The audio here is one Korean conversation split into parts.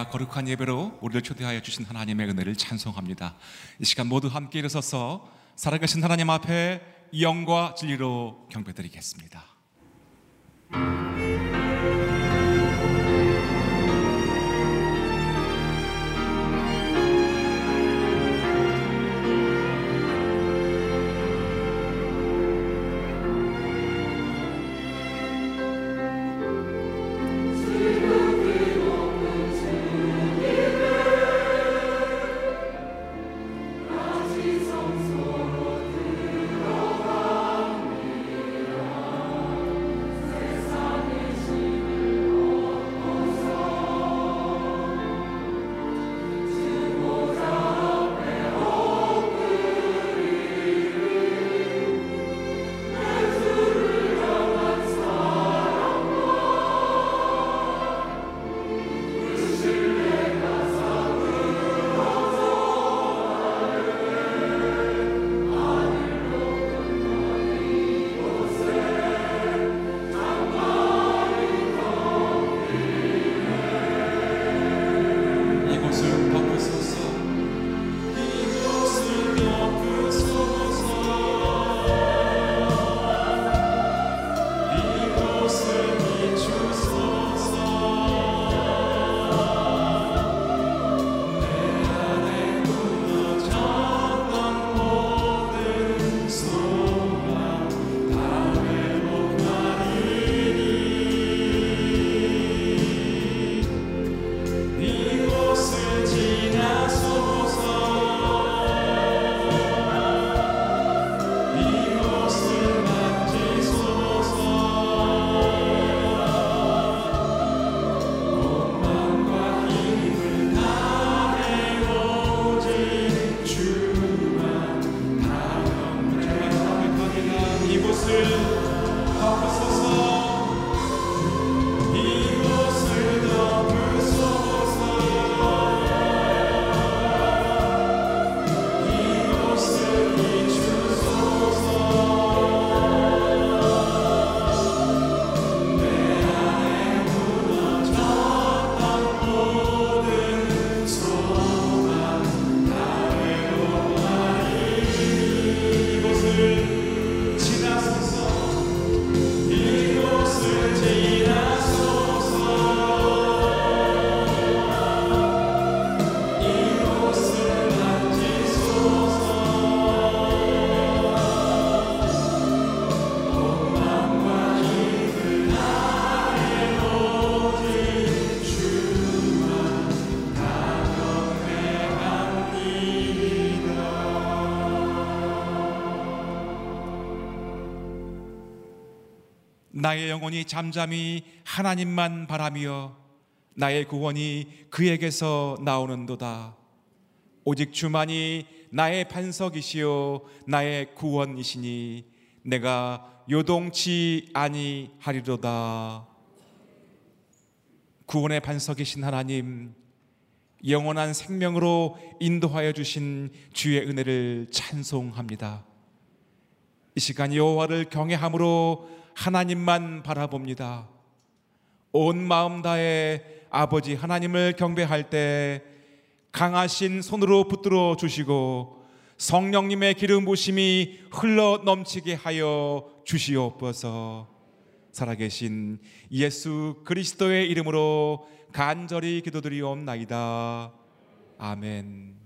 할렐루야 거룩한 예배로 우리를 초대하여 주신 하나님의 은혜를 찬송합니다. 이 시간 모두 함께 일어서서 살아계신 하나님 앞에 영과 진리로 경배드리겠습니다. 나의 영혼이 잠잠히 하나님만 바라며 나의 구원이 그에게서 나오는도다. 오직 주만이 나의 반석이시요 나의 구원이시니 내가 요동치 아니하리로다. 구원의 반석이신 하나님, 영원한 생명으로 인도하여 주신 주의 은혜를 찬송합니다. 이 시간 여호와를 경외함으로 하나님만 바라봅니다. 온 마음 다해 아버지 하나님을 경배할 때 강하신 손으로 붙들어 주시고 성령님의 기름 부심이 흘러 넘치게 하여 주시옵소서. 살아계신 예수 그리스도의 이름으로 간절히 기도드리옵나이다. 아멘.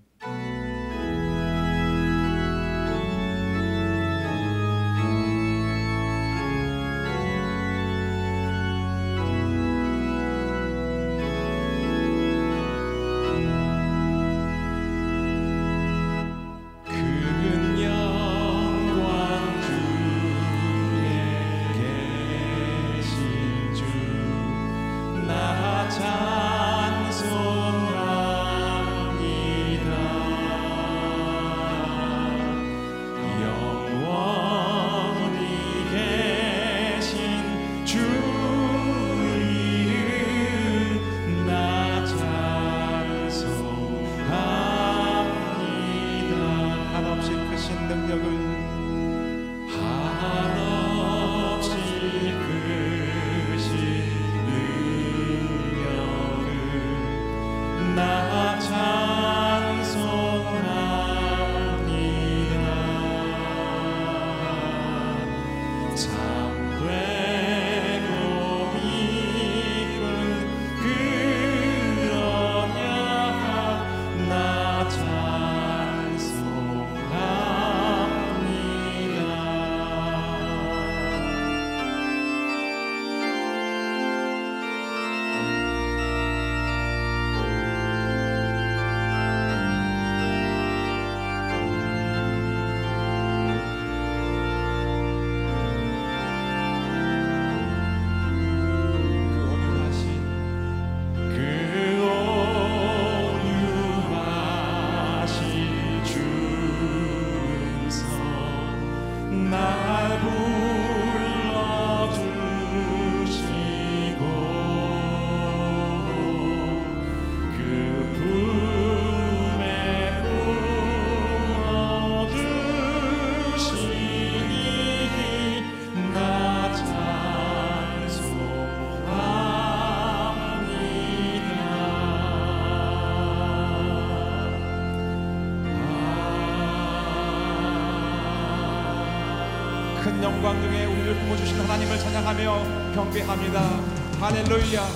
찬양하며 경배합니다. 할렐루야.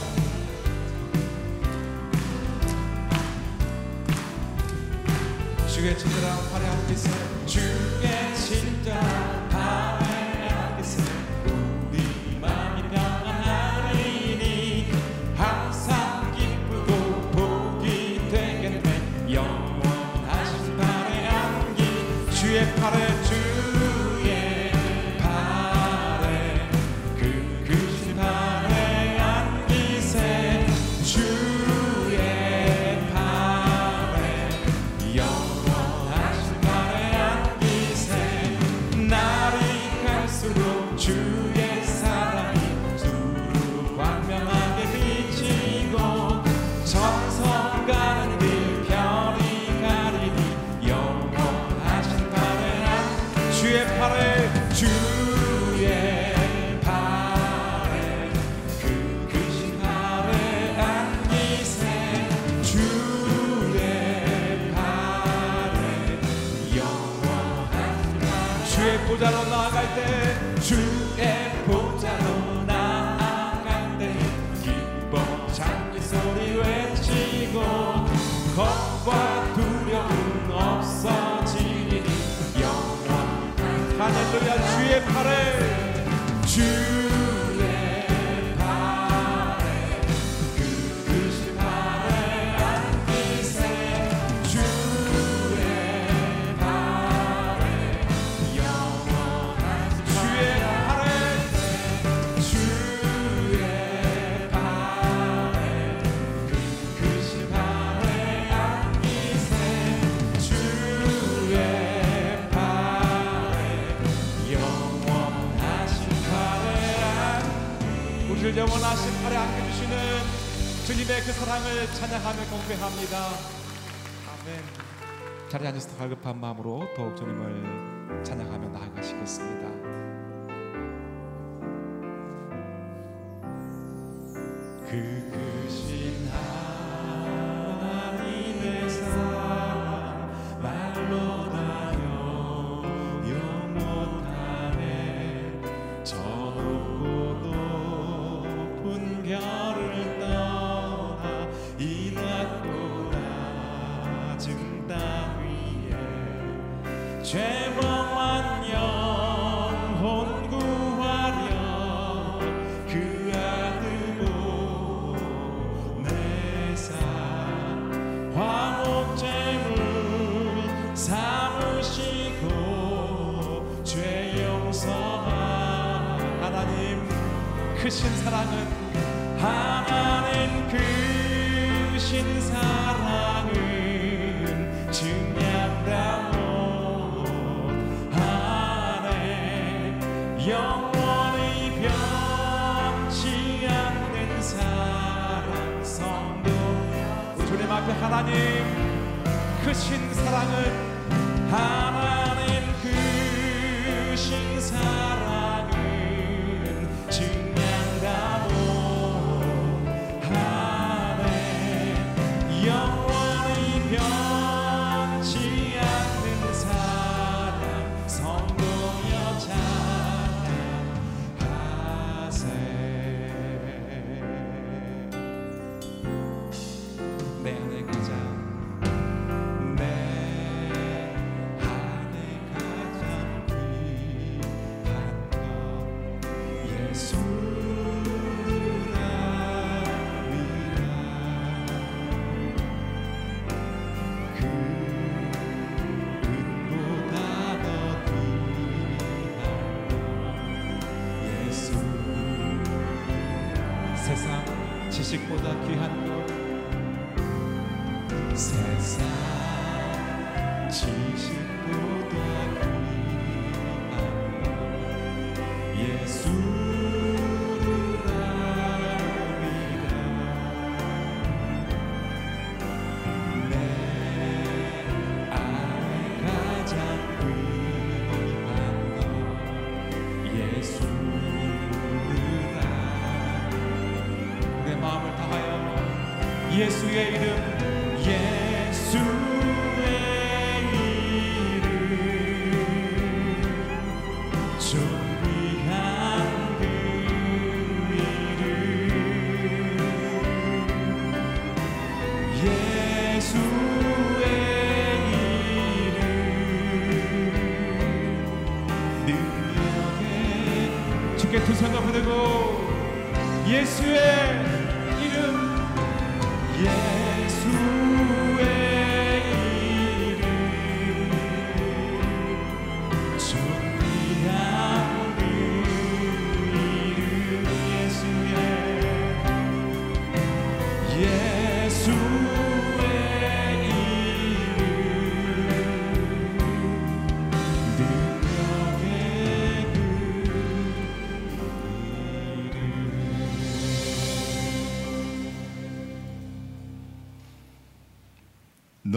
찬양합니다. 아멘. 자리 앉아서 갈급한 마음으로 더욱 주님을 찬양하며 나아가시겠습니다. 그, 그. 向我里飘。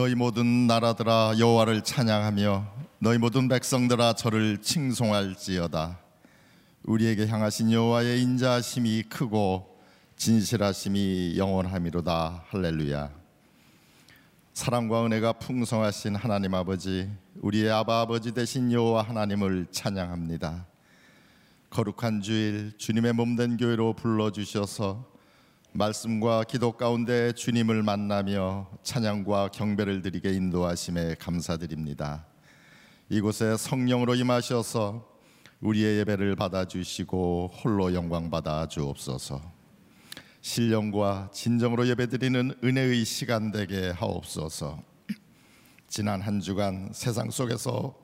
너희 모든 나라들아 여호와를 찬양하며 너희 모든 백성들아 저를 칭송할지어다. 우리에게 향하신 여호와의 인자하심이 크고 진실하심이 영원함이로다. 할렐루야. 사랑과 은혜가 풍성하신 하나님 아버지 우리의 아바 아버지 되신 여호와 하나님을 찬양합니다. 거룩한 주일 주님의 몸된 교회로 불러 주셔서 말씀과 기도 가운데 주님을 만나며 찬양과 경배를 드리게 인도하심에 감사드립니다. 이곳에 성령으로 임하셔서 우리의 예배를 받아 주시고 홀로 영광 받아 주옵소서. 신령과 진정으로 예배드리는 은혜의 시간 되게 하옵소서. 지난 한 주간 세상 속에서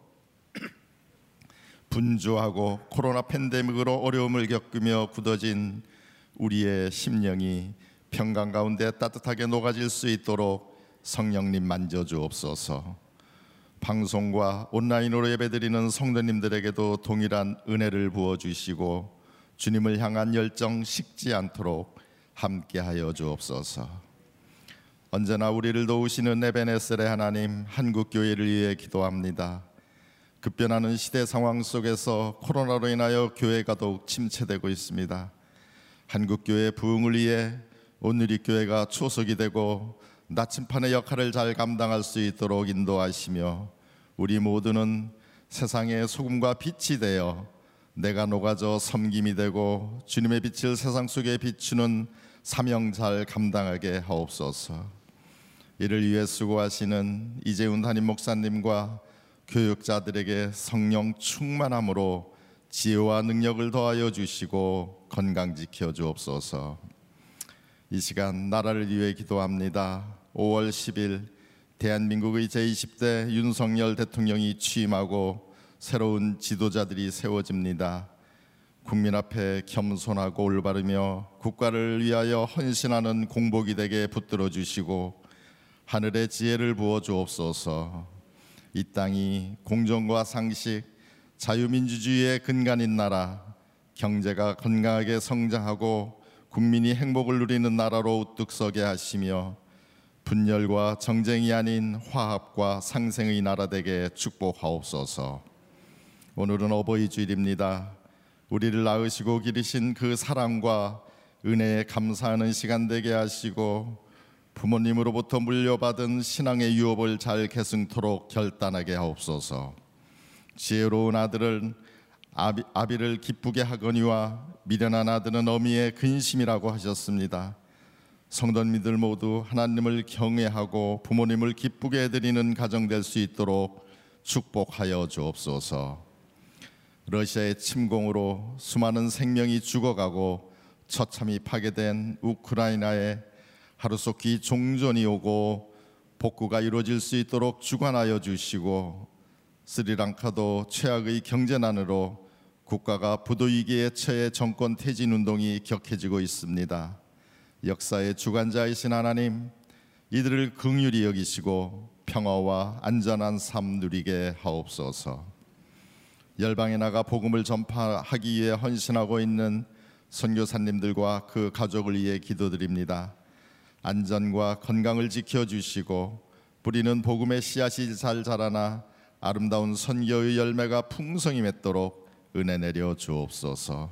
분주하고 코로나 팬데믹으로 어려움을 겪으며 굳어진 우리의 심령이 평강 가운데 따뜻하게 녹아질 수 있도록 성령님 만져 주옵소서. 방송과 온라인으로 예배드리는 성도님들에게도 동일한 은혜를 부어 주시고 주님을 향한 열정 식지 않도록 함께하여 주옵소서. 언제나 우리를 도우시는 에베네셀의 하나님 한국 교회를 위해 기도합니다. 급변하는 시대 상황 속에서 코로나로 인하여 교회가 더욱 침체되고 있습니다. 한국 교회 부흥을 위해 오늘이 교회가 초석이 되고 나침판의 역할을 잘 감당할 수 있도록 인도하시며 우리 모두는 세상의 소금과 빛이 되어 내가 녹아져 섬김이 되고 주님의 빛을 세상 속에 비추는 사명 잘 감당하게 하옵소서. 이를 위해 수고하시는 이재훈 담임 목사님과 교육자들에게 성령 충만함으로 지혜와 능력을 더하여 주시고 건강 지켜 주옵소서. 이 시간 나라를 위해 기도합니다. 5월 10일 대한민국의 제20대 윤석열 대통령이 취임하고 새로운 지도자들이 세워집니다. 국민 앞에 겸손하고 올바르며 국가를 위하여 헌신하는 공복이 되게 붙들어 주시고 하늘의 지혜를 부어 주옵소서. 이 땅이 공정과 상식, 자유민주주의의 근간인 나라, 경제가 건강하게 성장하고 국민이 행복을 누리는 나라로 우뚝 서게 하시며 분열과 정쟁이 아닌 화합과 상생의 나라 되게 축복하옵소서. 오늘은 어버이 주일입니다. 우리를 낳으시고 기르신 그 사랑과 은혜에 감사하는 시간 되게 하시고 부모님으로부터 물려받은 신앙의 유업을 잘 계승토록 결단하게 하옵소서. 지혜로운 아들은 아비, 아비를 기쁘게 하거니와 미련한 아들은 어미의 근심이라고 하셨습니다. 성도님들 모두 하나님을 경외하고 부모님을 기쁘게 해드리는 가정 될 수 있도록 축복하여 주옵소서. 러시아의 침공으로 수많은 생명이 죽어가고 처참히 파괴된 우크라이나에 하루속히 종전이 오고 복구가 이루어질 수 있도록 주관하여 주시고 스리랑카도 최악의 경제난으로 국가가 부도위기에 처해 정권 퇴진 운동이 격해지고 있습니다. 역사의 주관자이신 하나님, 이들을 긍휼히 여기시고 평화와 안전한 삶 누리게 하옵소서. 열방에 나가 복음을 전파하기 위해 헌신하고 있는 선교사님들과 그 가족을 위해 기도드립니다. 안전과 건강을 지켜 주시고 뿌리는 복음의 씨앗이 잘 자라나 아름다운 선교의 열매가 풍성히 맺도록 은혜 내려 주옵소서.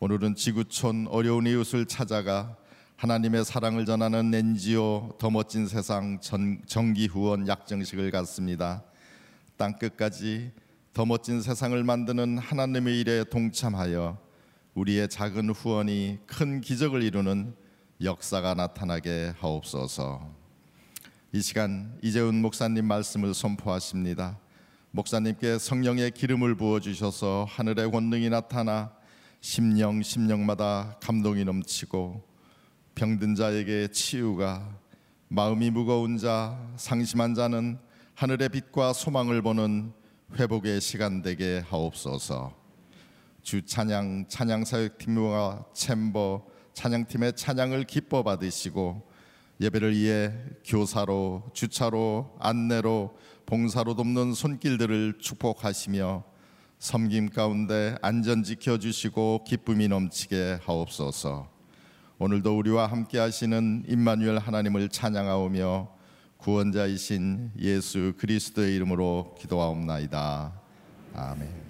오늘은 지구촌 어려운 이웃을 찾아가 하나님의 사랑을 전하는 NGO 더 멋진 세상 전, 정기 후원 약정식을 갖습니다. 땅 끝까지 더 멋진 세상을 만드는 하나님의 일에 동참하여 우리의 작은 후원이 큰 기적을 이루는 역사가 나타나게 하옵소서. 이 시간 이재훈 목사님 말씀을 선포하십니다. 목사님께 성령의 기름을 부어 주셔서 하늘의 권능이 나타나 심령 심령마다 감동이 넘치고 병든 자에게 치유가 마음이 무거운 자 상심한 자는 하늘의 빛과 소망을 보는 회복의 시간 되게 하옵소서. 주 찬양 찬양 사역팀과 챔버 찬양팀의 찬양을 기뻐 받으시고 예배를 위해 교사로 주차로 안내로 봉사로 돕는 손길들을 축복하시며 섬김 가운데 안전 지켜 주시고 기쁨이 넘치게 하옵소서. 오늘도 우리와 함께 하시는 임마누엘 하나님을 찬양하오며 구원자이신 예수 그리스도의 이름으로 기도하옵나이다. 아멘.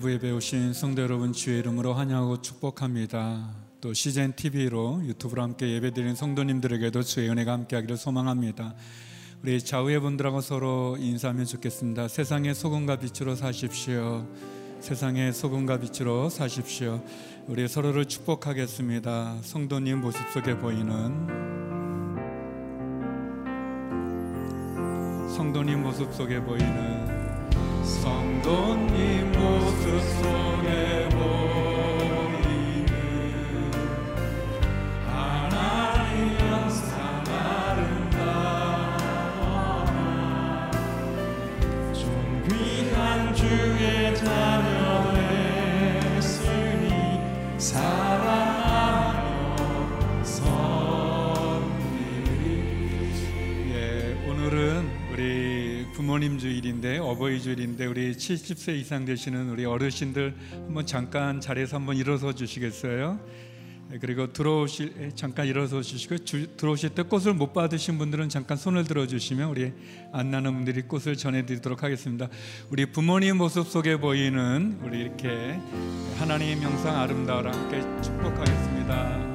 일요주일 일부 예배 오신 성도 여러분 주의 이름으로 환영하고 축복합니다. 또 CGN TV로 유튜브로 함께 예배드리는 성도님들에게도 주의 은혜가 함께하기를 소망합니다. 우리 좌우의 분들하고 서로 인사하면 좋겠습니다. 세상의 소금과 빛으로 사십시오. 세상의 소금과 빛으로 사십시오. 우리 서로를 축복하겠습니다. 성도님 모습 속에 보이는 성도님 모습 속에 보이는 성도님 모습 속에 보 부모님 주일인데 어버이 주일인데 우리 70세 이상 되시는 우리 어르신들 한번 잠깐 자리에서 한번 일어서 주시겠어요? 예, 그리고 들어오실 예, 잠깐 일어서 주시고 주, 들어오실 때 꽃을 못 받으신 분들은 잠깐 손을 들어 주시면 우리 안나는 분들이 꽃을 전해드리도록 하겠습니다. 우리 부모님 모습 속에 보이는 우리 이렇게 하나님 영상 아름다워라 함께 축복하겠습니다.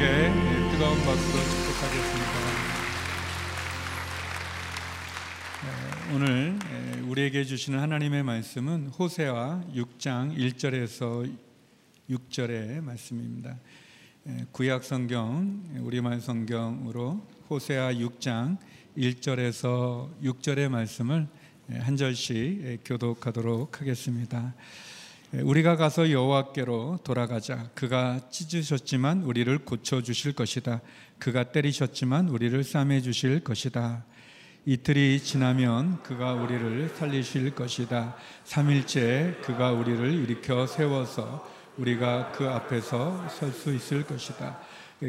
부모님에게 뜨거운 박수로 축복하겠습니다. 네, 오늘 우리에게 주시는 하나님의 말씀은 호세아 6장 1절에서 6절의 말씀입니다. 구약 성경 우리말 성경으로 호세아 6장 1절에서 6절의 말씀을 한 절씩 교독하도록 하겠습니다. 우리가 가서 여호와께로 돌아가자. 그가 찢으셨지만 우리를 고쳐 주실 것이다. 그가 때리셨지만 우리를 싸매 주실 것이다. 이틀이 지나면 그가 우리를 살리실 것이다. 3일째 그가 우리를 일으켜 세워서 우리가 그 앞에서 설 수 있을 것이다.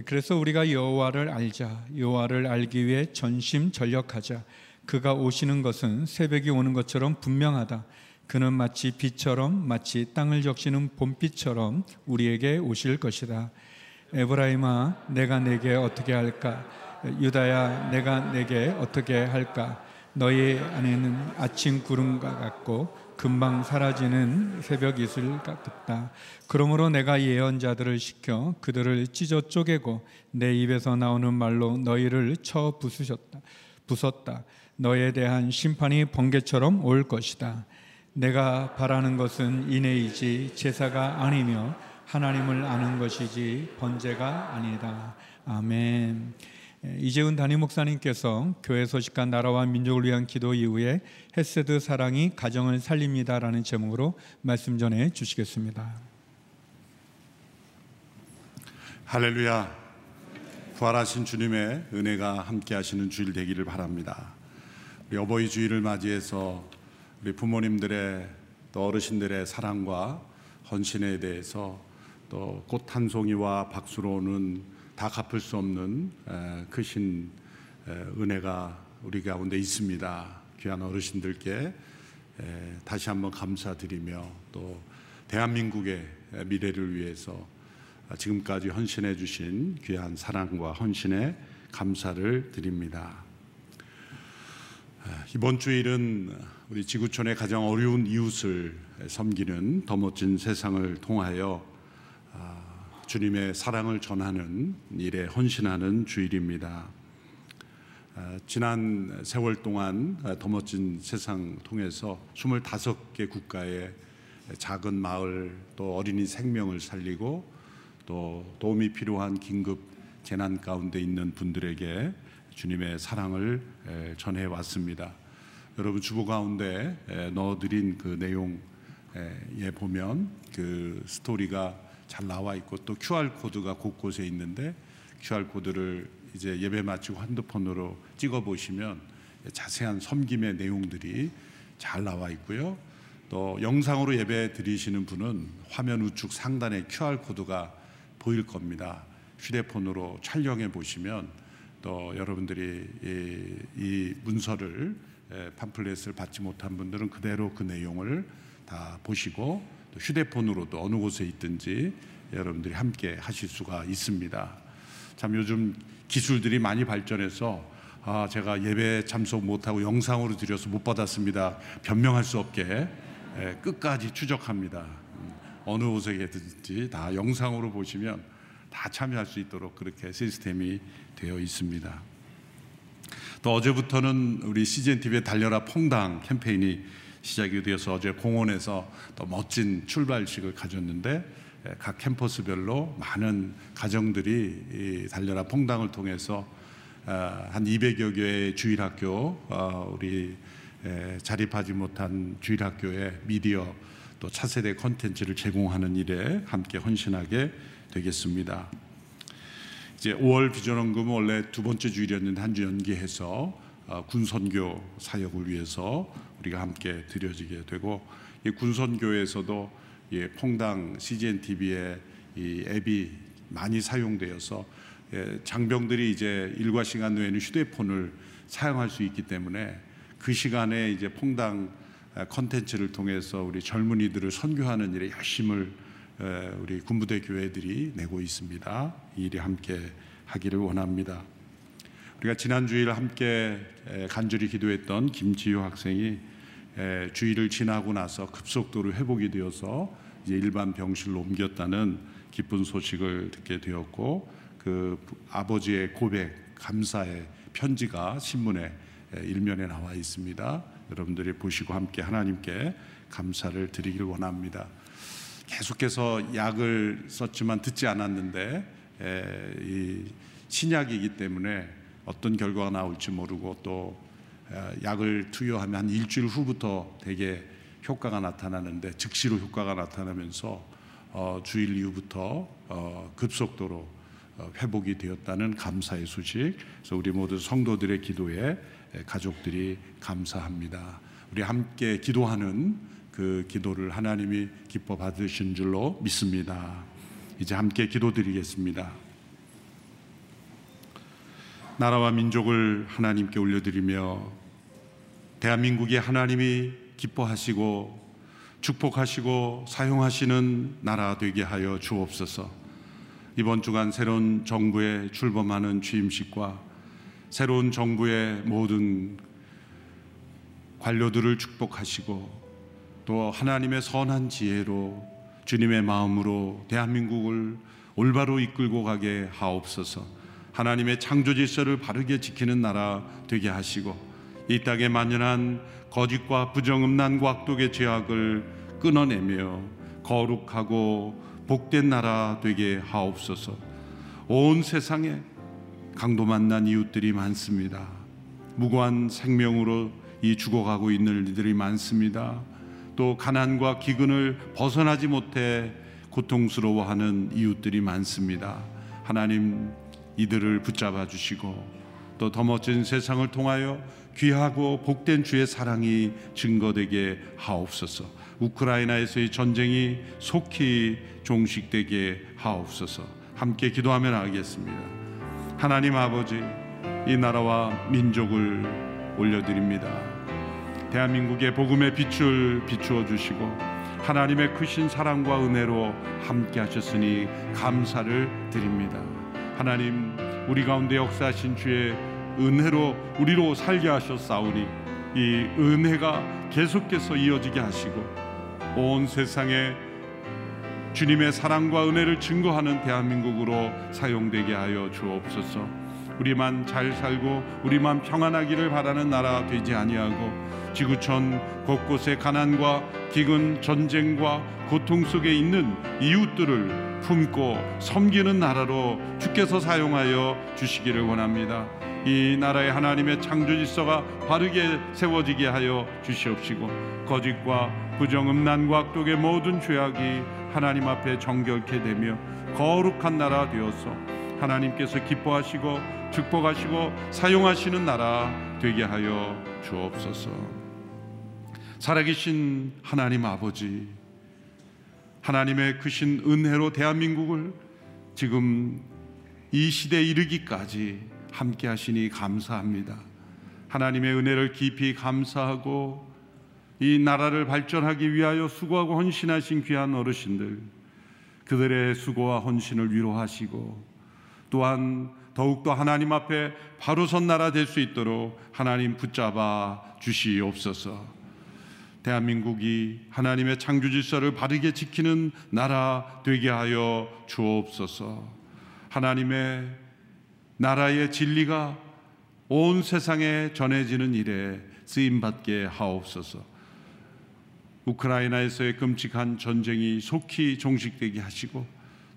그래서 우리가 여호와를 알자. 여호와를 알기 위해 전심 전력하자. 그가 오시는 것은 새벽이 오는 것처럼 분명하다. 그는 마치 빛처럼 마치 땅을 적시는 봄빛처럼 우리에게 오실 것이다. 에브라임아 내가 내게 어떻게 할까? 유다야 내가 내게 어떻게 할까? 너희 안에는 아침 구름과 같고 금방 사라지는 새벽 이슬 같다. 그러므로 내가 예언자들을 시켜 그들을 찢어 쪼개고 내 입에서 나오는 말로 너희를 쳐 부수셨다. 부쉈다. 너에 대한 심판이 번개처럼 올 것이다. 내가 바라는 것은 인애이지 제사가 아니며 하나님을 아는 것이지 번제가 아니다. 아멘. 이재훈 담임 목사님께서 교회 소식과 나라와 민족을 위한 기도 이후에 헤세드 사랑이 가정을 살립니다라는 제목으로 말씀 전해 주시겠습니다. 할렐루야. 부활하신 주님의 은혜가 함께 하시는 주일 되기를 바랍니다. 우리 어버이 주일을 맞이해서 우리 부모님들의 또 어르신들의 사랑과 헌신에 대해서 또 꽃 한 송이와 박수로는 다 갚을 수 없는 크신 은혜가 우리 가운데 있습니다. 귀한 어르신들께 다시 한번 감사드리며 또 대한민국의 미래를 위해서 지금까지 헌신해 주신 귀한 사랑과 헌신에 감사를 드립니다. 이번 주일은 우리 지구촌의 가장 어려운 이웃을 섬기는 더 멋진 세상을 통하여 주님의 사랑을 전하는 일에 헌신하는 주일입니다. 지난 세월 동안 더 멋진 세상 통해서 25개 국가의 작은 마을 또 어린이 생명을 살리고 또 도움이 필요한 긴급 재난 가운데 있는 분들에게 주님의 사랑을 전해 왔습니다. 여러분 주보 가운데 넣어드린 그 내용에 보면 그 스토리가 잘 나와 있고 또 QR 코드가 곳곳에 있는데 QR 코드를 이제 예배 마치고 핸드폰으로 찍어 보시면 자세한 섬김의 내용들이 잘 나와 있고요. 또 영상으로 예배 드리시는 분은 화면 우측 상단에 QR 코드가 보일 겁니다. 휴대폰으로 촬영해 보시면 또 여러분들이 이, 이 문서를 에, 팜플렛을 받지 못한 분들은 그대로 그 내용을 다 보시고 또 휴대폰으로도 어느 곳에 있든지 여러분들이 함께 하실 수가 있습니다. 참 요즘 기술들이 많이 발전해서 아 제가 예배 참석 못하고 영상으로 드려서 못 받았습니다. 변명할 수 없게 에, 끝까지 추적합니다. 음, 어느 곳에든지 다 영상으로 보시면 다 참여할 수 있도록 그렇게 시스템이 되어 있습니다. 또 어제부터는 우리 CGN TV의 달려라 퐁당 캠페인이 시작이 되어서 어제 공원에서 또 멋진 출발식을 가졌는데 예, 각 캠퍼스별로 많은 가정들이 이 달려라 퐁당을 통해서 아, 한 200여 개의 주일학교 어, 우리 에, 자립하지 못한 주일학교에 미디어 또 차세대 컨텐츠를 제공하는 일에 함께 헌신하게 되겠습니다. 이제 5월 비전원금은 원래 두 번째 주일이었는데 한 주 연기해서 어, 군선교 사역을 위해서 우리가 함께 드려지게 되고 이 군선교에서도 이 퐁당 CGN TV의 이 앱이 많이 사용되어서 예, 장병들이 이제 일과 시간 외에는 휴대폰을 사용할 수 있기 때문에 그 시간에 이제 퐁당 아, 컨텐츠를 통해서 우리 젊은이들을 선교하는 일에 열심을 에, 우리 군부대 교회들이 내고 있습니다. 이 일이 함께 하기를 원합니다. 우리가 지난 주일 함께 에, 간절히 기도했던 김지효 학생이 에, 주일을 지나고 나서 급속도로 회복이 되어서 이제 일반 병실로 옮겼다는 기쁜 소식을 듣게 되었고 그 아버지의 고백 감사의 편지가 신문에 에, 일면에 나와 있습니다. 여러분들이 보시고 함께 하나님께 감사를 드리길 원합니다. 계속해서 약을 썼지만 듣지 않았는데 에, 이 신약이기 때문에 어떤 결과가 나올지 모르고 또 에, 약을 투여하면 한 일주일 후부터 되게 효과가 나타나는데 즉시로 효과가 나타나면서 어, 주일 이후부터 어, 급속도로 어, 회복이 되었다는 감사의 소식. 그래서 우리 모두 성도들의 기도에 에, 가족들이 감사합니다. 우리 함께 기도하는 그 기도를 하나님이 기뻐 받으신 줄로 믿습니다. 이제 함께 기도드리겠습니다. 나라와 민족을 하나님께 올려드리며 대한민국이 하나님이 기뻐하시고 축복하시고 사용하시는 나라 되게 하여 주옵소서. 이번 주간 새로운 정부에 출범하는 취임식과 새로운 정부의 모든 관료들을 축복하시고 또 하나님의 선한 지혜로 주님의 마음으로 대한민국을 올바로 이끌고 가게 하옵소서. 하나님의 창조 질서를 바르게 지키는 나라 되게 하시고 이 땅에 만연한 거짓과 부정 음란과 악독의 죄악을 끊어내며 거룩하고 복된 나라 되게 하옵소서. 온 세상에 강도 만난 이웃들이 많습니다. 무고한 생명으로 이 죽어가고 있는 이들이 많습니다. 또 가난과 기근을 벗어나지 못해 고통스러워하는 이웃들이 많습니다. 하나님 이들을 붙잡아 주시고 또 더 멋진 세상을 통하여 귀하고 복된 주의 사랑이 증거되게 하옵소서. 우크라이나에서의 전쟁이 속히 종식되게 하옵소서. 함께 기도하며 나가겠습니다. 하나님 아버지, 이 나라와 민족을 올려드립니다. 대한민국의 복음의 빛을 비추어 주시고 하나님의 크신 사랑과 은혜로 함께 하셨으니 감사를 드립니다. 하나님, 우리 가운데 역사하신 주의 은혜로 우리로 살게 하셨사오니 이 은혜가 계속해서 이어지게 하시고 온 세상에 주님의 사랑과 은혜를 증거하는 대한민국으로 사용되게 하여 주옵소서. 우리만 잘 살고 우리만 평안하기를 바라는 나라 되지 아니하고 지구촌 곳곳에 가난과 기근 전쟁과 고통 속에 있는 이웃들을 품고 섬기는 나라로 주께서 사용하여 주시기를 원합니다. 이 나라의 하나님의 창조 질서가 바르게 세워지게 하여 주시옵시고 거짓과 부정 음란과 악독의 모든 죄악이 하나님 앞에 정결케 되며 거룩한 나라 되어서 하나님께서 기뻐하시고 축복하시고 사용하시는 나라 되게 하여 주옵소서. 살아계신 하나님 아버지 하나님의 크신 은혜로 대한민국을 지금 이 시대에 이르기까지 함께 하시니 감사합니다. 하나님의 은혜를 깊이 감사하고 이 나라를 발전하기 위하여 수고하고 헌신하신 귀한 어르신들 그들의 수고와 헌신을 위로하시고 또한 더욱더 하나님 앞에 바로 선 나라 될 수 있도록 하나님 붙잡아 주시옵소서. 대한민국이 하나님의 창조 질서를 바르게 지키는 나라 되게 하여 주옵소서. 하나님의 나라의 진리가 온 세상에 전해지는 일에 쓰임 받게 하옵소서. 우크라이나에서의 끔찍한 전쟁이 속히 종식되게 하시고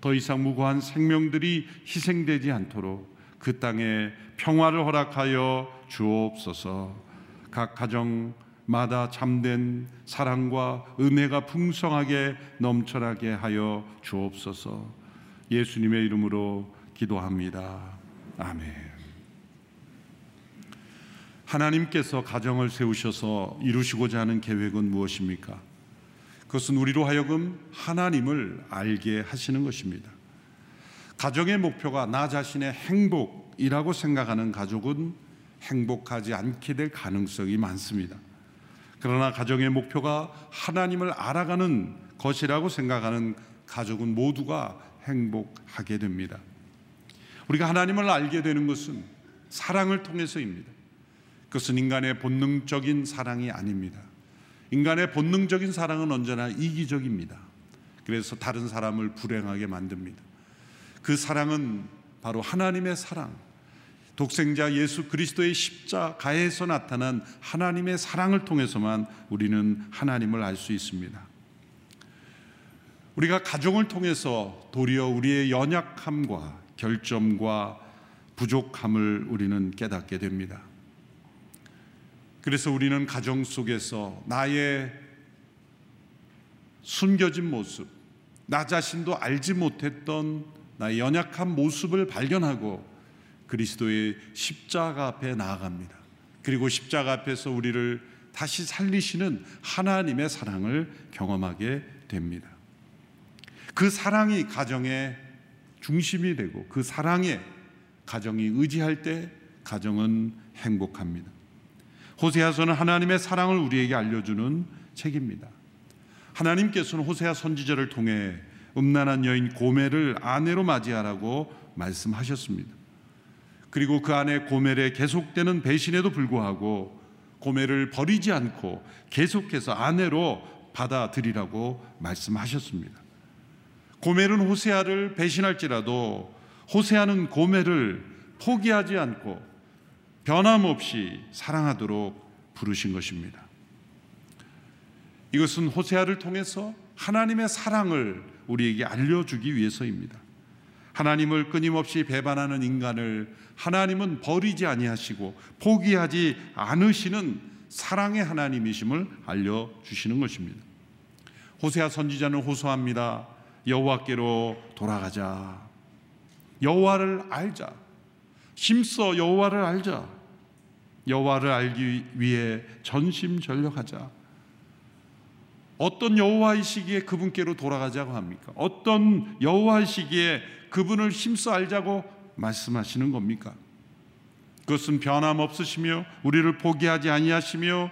더 이상 무고한 생명들이 희생되지 않도록 그 땅에 평화를 허락하여 주옵소서. 각 가정 마다 참된 사랑과 은혜가 풍성하게 넘쳐나게 하여 주옵소서. 예수님의 이름으로 기도합니다. 아멘. 하나님께서 가정을 세우셔서 이루시고자 하는 계획은 무엇입니까? 그것은 우리로 하여금 하나님을 알게 하시는 것입니다. 가정의 목표가 나 자신의 행복이라고 생각하는 가족은 행복하지 않게 될 가능성이 많습니다. 그러나 가정의 목표가 하나님을 알아가는 것이라고 생각하는 가족은 모두가 행복하게 됩니다. 우리가 하나님을 알게 되는 것은 사랑을 통해서입니다. 그것은 인간의 본능적인 사랑이 아닙니다. 인간의 본능적인 사랑은 언제나 이기적입니다. 그래서 다른 사람을 불행하게 만듭니다. 그 사랑은 바로 하나님의 사랑, 독생자 예수 그리스도의 십자가에서 나타난 하나님의 사랑을 통해서만 우리는 하나님을 알 수 있습니다. 우리가 가정을 통해서 도리어 우리의 연약함과 결점과 부족함을 우리는 깨닫게 됩니다. 그래서 우리는 가정 속에서 나의 숨겨진 모습, 나 자신도 알지 못했던 나의 연약한 모습을 발견하고 그리스도의 십자가 앞에 나아갑니다. 그리고 십자가 앞에서 우리를 다시 살리시는 하나님의 사랑을 경험하게 됩니다. 그 사랑이 가정의 중심이 되고 그 사랑에 가정이 의지할 때 가정은 행복합니다. 호세아서는 하나님의 사랑을 우리에게 알려주는 책입니다. 하나님께서는 호세아 선지자를 통해 음란한 여인 고멜을 아내로 맞이하라고 말씀하셨습니다. 그리고 그 아내 고멜의 계속되는 배신에도 불구하고 고멜을 버리지 않고 계속해서 아내로 받아들이라고 말씀하셨습니다. 고멜은 호세아를 배신할지라도 호세아는 고멜을 포기하지 않고 변함없이 사랑하도록 부르신 것입니다. 이것은 호세아를 통해서 하나님의 사랑을 우리에게 알려주기 위해서입니다. 하나님을 끊임없이 배반하는 인간을 하나님은 버리지 아니하시고 포기하지 않으시는 사랑의 하나님이심을 알려 주시는 것입니다. 호세아 선지자는 호소합니다. 여호와께로 돌아가자. 여호와를 알자. 힘써 여호와를 알자. 여호와를 알기 위해 전심전력하자. 어떤 여호와이시기에 그분께로 돌아가자고 합니까? 어떤 여호와이시기에 그분을 힘써 알자고 말씀하시는 겁니까? 그것은 변함없으시며 우리를 포기하지 아니하시며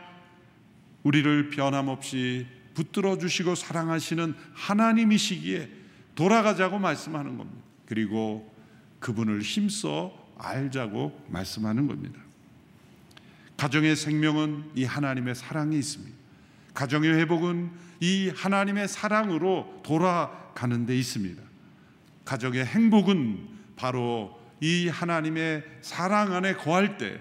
우리를 변함없이 붙들어 주시고 사랑하시는 하나님이시기에 돌아가자고 말씀하는 겁니다. 그리고 그분을 힘써 알자고 말씀하는 겁니다. 가정의 생명은 이 하나님의 사랑이 있습니다. 가정의 회복은 이 하나님의 사랑으로 돌아가는 데 있습니다. 가정의 행복은 바로 이 하나님의 사랑 안에 거할 때,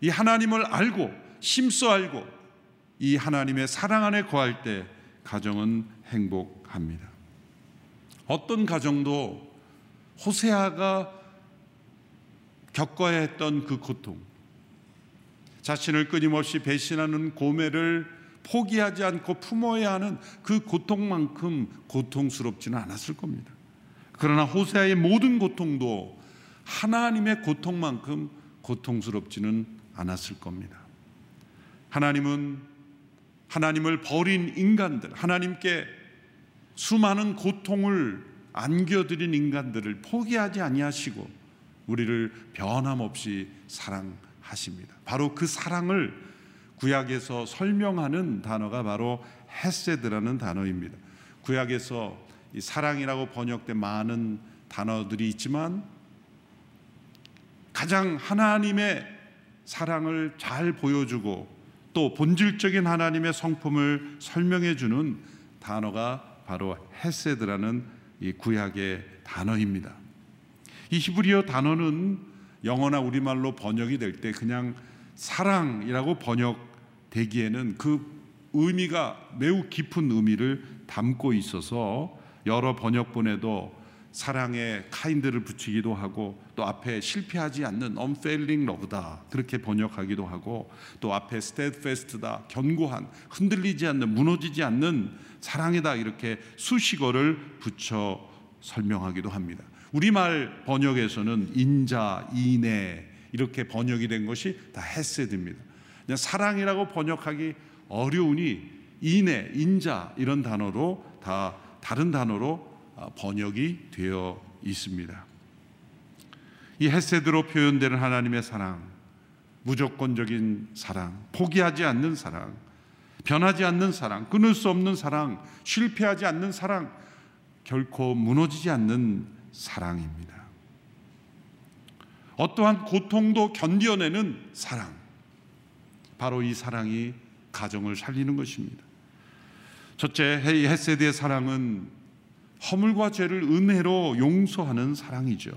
이 하나님을 알고, 힘써 알고, 이 하나님의 사랑 안에 거할 때, 가정은 행복합니다. 어떤 가정도 호세아가 겪어야 했던 그 고통, 자신을 끊임없이 배신하는 고매를 포기하지 않고 품어야 하는 그 고통만큼 고통스럽지는 않았을 겁니다. 그러나 호세아의 모든 고통도 하나님의 고통만큼 고통스럽지는 않았을 겁니다. 하나님은 하나님을 버린 인간들, 하나님께 수많은 고통을 안겨드린 인간들을 포기하지 아니하시고 우리를 변함없이 사랑하십니다. 바로 그 사랑을 구약에서 설명하는 단어가 바로 헤세드라는 단어입니다. 구약에서 이 사랑이라고 번역된 많은 단어들이 있지만 가장 하나님의 사랑을 잘 보여주고 또 본질적인 하나님의 성품을 설명해 주는 단어가 바로 헤세드라는 이 구약의 단어입니다. 이 히브리어 단어는 영어나 우리말로 번역이 될 때 그냥 사랑이라고 번역되기에는 그 의미가 매우 깊은 의미를 담고 있어서 여러 번역본에도 사랑의 카인드를 붙이기도 하고 또 앞에 실패하지 않는 unfailing love다 그렇게 번역하기도 하고 또 앞에 steadfast다 견고한 흔들리지 않는 무너지지 않는 사랑이다 이렇게 수식어를 붙여 설명하기도 합니다. 우리말 번역에서는 인자, 인애 이렇게 번역이 된 것이 다 헤세드입니다. 그냥 사랑이라고 번역하기 어려우니 인애, 인자 이런 단어로 다 다른 단어로 아, 번역이 되어 있습니다. 이 헤세드로 표현되는 하나님의 사랑, 무조건적인 사랑, 포기하지 않는 사랑, 변하지 않는 사랑, 끊을 수 없는 사랑, 실패하지 않는 사랑, 결코 무너지지 않는 사랑입니다. 어떠한 고통도 견뎌내는 사랑. 바로 이 사랑이 가정을 살리는 것입니다. 첫째, 헤세드의 사랑은 허물과 죄를 은혜로 용서하는 사랑이죠.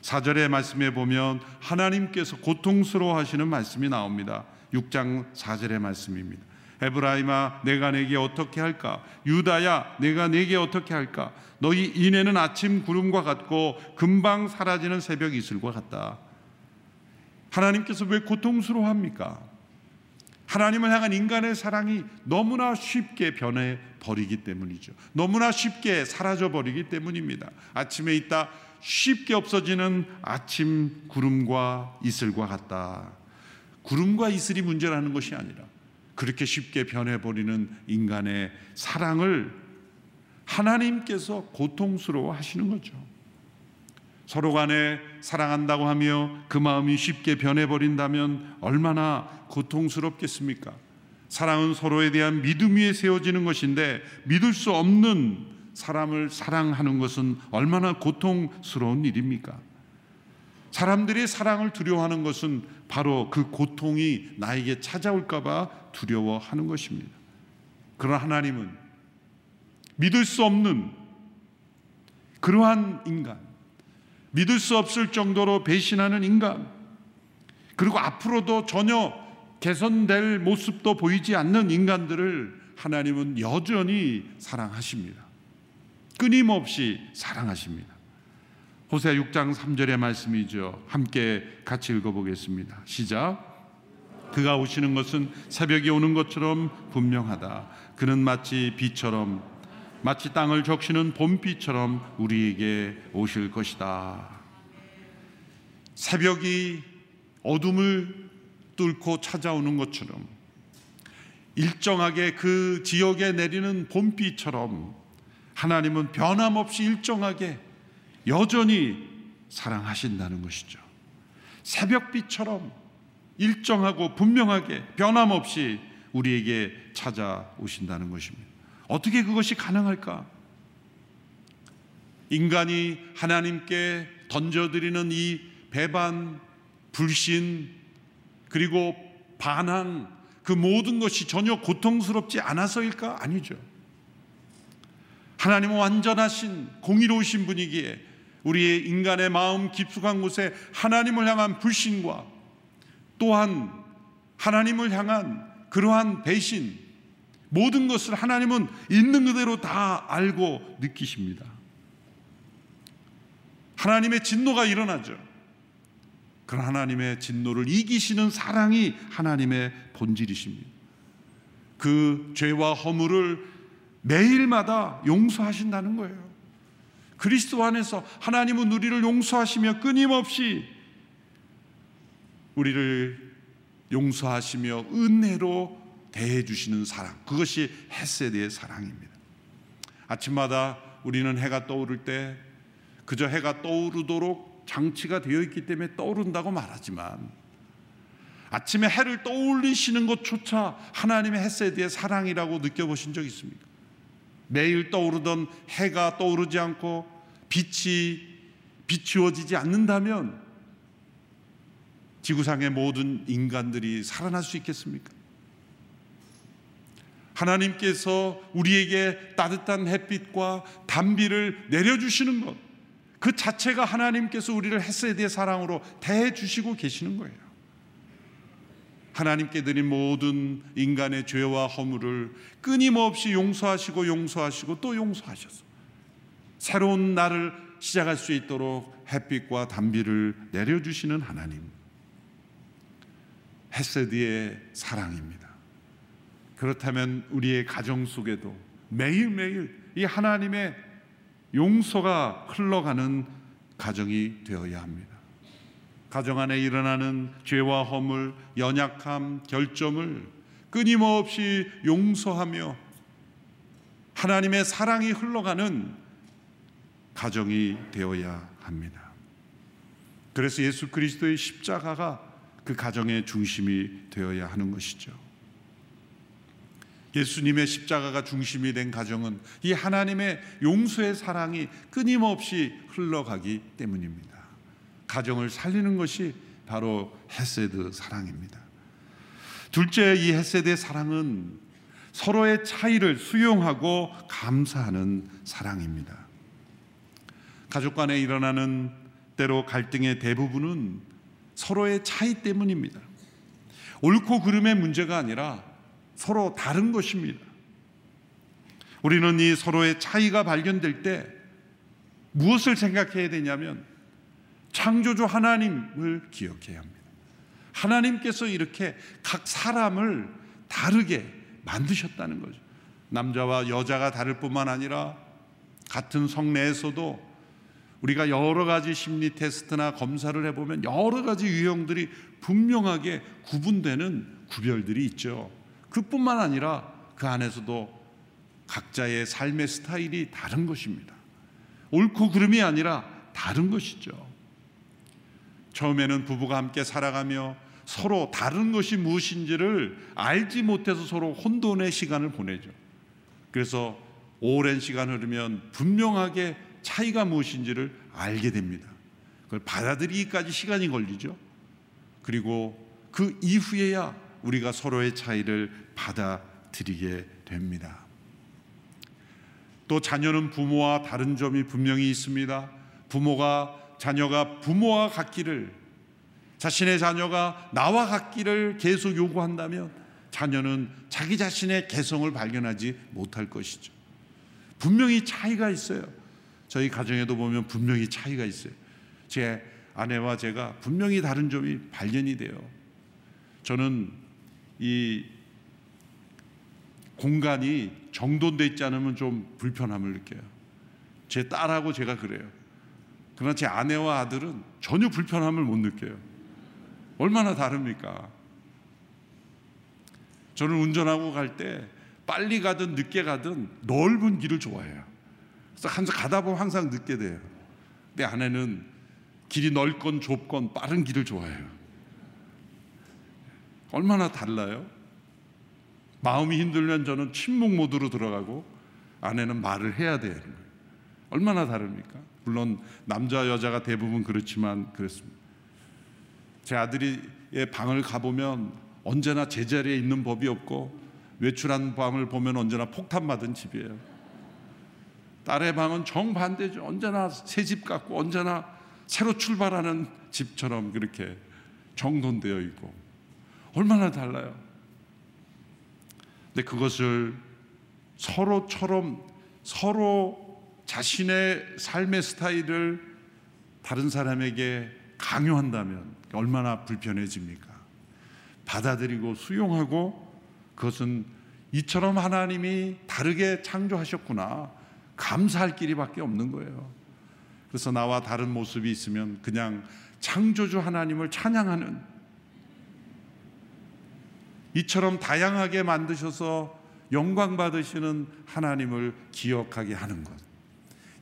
사절의 말씀에 보면 하나님께서 고통스러워 하시는 말씀이 나옵니다. 6장 4절의 말씀입니다. 에브라임아 내가 내게 어떻게 할까 유다야 내가 내게 어떻게 할까 너희 인해는 아침 구름과 같고 금방 사라지는 새벽 이슬과 같다 하나님께서 왜 고통스러워합니까 하나님을 향한 인간의 사랑이 너무나 쉽게 변해 버리기 때문이죠. 너무나 쉽게 사라져 버리기 때문입니다. 아침에 있다 쉽게 없어지는 아침 구름과 이슬과 같다. 구름과 이슬이 문제라는 것이 아니라 그렇게 쉽게 변해 버리는 인간의 사랑을 하나님께서 고통스러워 하시는 거죠. 서로 간에 사랑한다고 하며 그 마음이 쉽게 변해버린다면 얼마나 고통스럽겠습니까? 사랑은 서로에 대한 믿음 위에 세워지는 것인데 믿을 수 없는 사람을 사랑하는 것은 얼마나 고통스러운 일입니까? 사람들이 사랑을 두려워하는 것은 바로 그 고통이 나에게 찾아올까봐 두려워하는 것입니다. 그러나 하나님은 믿을 수 없는 그러한 인간, 믿을 수 없을 정도로 배신하는 인간, 그리고 앞으로도 전혀 개선될 모습도 보이지 않는 인간들을 하나님은 여전히 사랑하십니다. 끊임없이 사랑하십니다. 호세 6장 3절의 말씀이죠. 함께 같이 읽어보겠습니다. 시작. 그가 오시는 것은 새벽이 오는 것처럼 분명하다. 그는 마치 비처럼 마치 땅을 적시는 봄비처럼 우리에게 오실 것이다. 새벽이 어둠을 뚫고 찾아오는 것처럼 일정하게 그 지역에 내리는 봄비처럼 하나님은 변함없이 일정하게 여전히 사랑하신다는 것이죠. 새벽비처럼 일정하고 분명하게 변함없이 우리에게 찾아오신다는 것입니다. 어떻게 그것이 가능할까? 인간이 하나님께 던져드리는 이 배반, 불신, 그리고 반항, 그 모든 것이 전혀 고통스럽지 않아서일까? 아니죠. 하나님은 완전하신 공의로우신 분이기에 우리의 인간의 마음 깊숙한 곳에 하나님을 향한 불신과 또한 하나님을 향한 그러한 배신, 모든 것을 하나님은 있는 그대로 다 알고 느끼십니다. 하나님의 진노가 일어나죠. 그런 하나님의 진노를 이기시는 사랑이 하나님의 본질이십니다. 그 죄와 허물을 매일마다 용서하신다는 거예요. 그리스도 안에서 하나님은 우리를 용서하시며 끊임없이 우리를 용서하시며 은혜로 대해 주시는 사랑. 그것이 헤세드의 사랑입니다. 아침마다 우리는 해가 떠오를 때 그저 해가 떠오르도록 장치가 되어 있기 때문에 떠오른다고 말하지만 아침에 해를 떠올리시는 것조차 하나님의 햇세드의 사랑이라고 느껴보신 적 있습니까? 매일 떠오르던 해가 떠오르지 않고 빛이 비추어지지 않는다면 지구상의 모든 인간들이 살아날 수 있겠습니까? 하나님께서 우리에게 따뜻한 햇빛과 단비를 내려주시는 것, 그 자체가 하나님께서 우리를 햇세드의 사랑으로 대해 주시고 계시는 거예요. 하나님께 드린 모든 인간의 죄와 허물을 끊임없이 용서하시고 용서하시고 또 용서하셔서 새로운 날을 시작할 수 있도록 햇빛과 단비를 내려주시는 하나님. 햇세드의 사랑입니다. 그렇다면 우리의 가정 속에도 매일매일 이 하나님의 용서가 흘러가는 가정이 되어야 합니다. 가정 안에 일어나는 죄와 허물, 연약함, 결점을 끊임없이 용서하며 하나님의 사랑이 흘러가는 가정이 되어야 합니다. 그래서 예수 그리스도의 십자가가 그 가정의 중심이 되어야 하는 것이죠. 예수님의 십자가가 중심이 된 가정은 이 하나님의 용서의 사랑이 끊임없이 흘러가기 때문입니다. 가정을 살리는 것이 바로 헤세드 사랑입니다. 둘째, 이 헤세드의 사랑은 서로의 차이를 수용하고 감사하는 사랑입니다. 가족 간에 일어나는 때로 갈등의 대부분은 서로의 차이 때문입니다. 옳고 그름의 문제가 아니라 서로 다른 것입니다. 우리는 이 서로의 차이가 발견될 때 무엇을 생각해야 되냐면 창조주 하나님을 기억해야 합니다. 하나님께서 이렇게 각 사람을 다르게 만드셨다는 거죠. 남자와 여자가 다를 뿐만 아니라 같은 성내에서도 우리가 여러 가지 심리 테스트나 검사를 해보면 여러 가지 유형들이 분명하게 구분되는 구별들이 있죠. 그뿐만 아니라 그 안에서도 각자의 삶의 스타일이 다른 것입니다. 옳고 그름이 아니라 다른 것이죠. 처음에는 부부가 함께 살아가며 서로 다른 것이 무엇인지를 알지 못해서 서로 혼돈의 시간을 보내죠. 그래서 오랜 시간 흐르면 분명하게 차이가 무엇인지를 알게 됩니다. 그걸 받아들이기까지 시간이 걸리죠. 그리고 그 이후에야 우리가 서로의 차이를 받아들이게 됩니다. 또 자녀는 부모와 다른 점이 분명히 있습니다. 부모가 자녀가 부모와 같기를 자신의 자녀가 나와 같기를 계속 요구한다면 자녀는 자기 자신의 개성을 발견하지 못할 것이죠. 분명히 차이가 있어요. 저희 가정에도 보면 분명히 차이가 있어요. 제 아내와 제가 분명히 다른 점이 발견이 돼요. 저는 이 공간이 정돈돼 있지 않으면 좀 불편함을 느껴요. 제 딸하고 제가 그래요. 그러나 제 아내와 아들은 전혀 불편함을 못 느껴요. 얼마나 다릅니까? 저는 운전하고 갈 때 빨리 가든 늦게 가든 넓은 길을 좋아해요. 그래서 항상 가다 보면 항상 늦게 돼요. 내 아내는 길이 넓건 좁건 빠른 길을 좋아해요. 얼마나 달라요? 마음이 힘들면 저는 침묵 모드로 들어가고 아내는 말을 해야 되는 거예요. 얼마나 다릅니까? 물론 남자 여자가 대부분 그렇지만 그렇습니다. 제 아들이 방을 가보면 언제나 제자리에 있는 법이 없고 외출한 방을 보면 언제나 폭탄 맞은 집이에요. 딸의 방은 정반대죠. 언제나 새 집 같고 언제나 새로 출발하는 집처럼 그렇게 정돈되어 있고 얼마나 달라요. 근데 그것을 서로처럼 서로 자신의 삶의 스타일을 다른 사람에게 강요한다면 얼마나 불편해집니까? 받아들이고 수용하고 그것은 이처럼 하나님이 다르게 창조하셨구나. 감사할 길이밖에 없는 거예요. 그래서 나와 다른 모습이 있으면 그냥 창조주 하나님을 찬양하는 이처럼 다양하게 만드셔서 영광 받으시는 하나님을 기억하게 하는 것.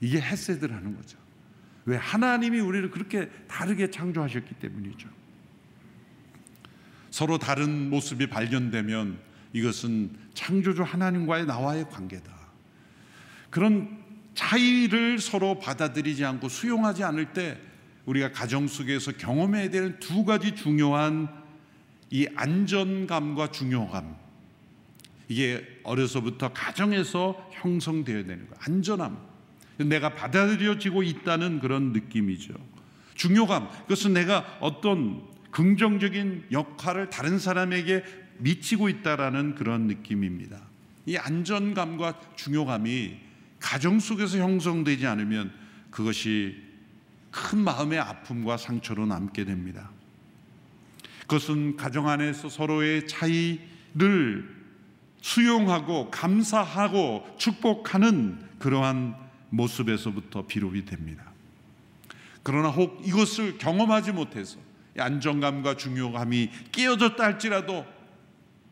이게 헤세드라는 거죠. 왜 하나님이 우리를 그렇게 다르게 창조하셨기 때문이죠. 서로 다른 모습이 발견되면 이것은 창조주 하나님과의 나와의 관계다. 그런 차이를 서로 받아들이지 않고 수용하지 않을 때 우리가 가정 속에서 경험해야 되는 두 가지 중요한 이 안전감과 중요감. 이게 어려서부터 가정에서 형성되어야 되는 거예요. 안전함. 내가 받아들여지고 있다는 그런 느낌이죠. 중요감. 그것은 내가 어떤 긍정적인 역할을 다른 사람에게 미치고 있다라는 그런 느낌입니다. 이 안전감과 중요감이 가정 속에서 형성되지 않으면 그것이 큰 마음의 아픔과 상처로 남게 됩니다. 그것은 가정 안에서 서로의 차이를 수용하고 감사하고 축복하는 그러한 모습에서부터 비롯이 됩니다. 그러나 혹 이것을 경험하지 못해서 안정감과 중요감이 끼어졌다 할지라도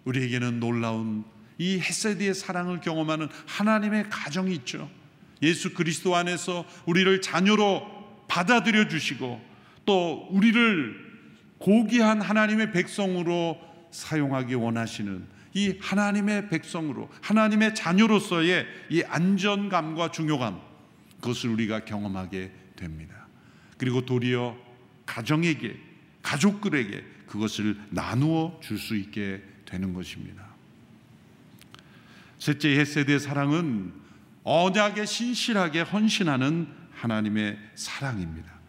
우리에게는 놀라운 이 헤세드의 사랑을 경험하는 하나님의 가정이 있죠. 예수 그리스도 안에서 우리를 자녀로 받아들여 주시고 또 우리를 고귀한 하나님의 백성으로 사용하기 원하시는 이 하나님의 백성으로 하나님의 자녀로서의 이 안전감과 중요감 그것을 우리가 경험하게 됩니다. 그리고 도리어 가정에게 가족들에게 그것을 나누어 줄 수 있게 되는 것입니다. 셋째 헤세드의 사랑은 언약에 신실하게 헌신하는 하나님의 사랑입니다.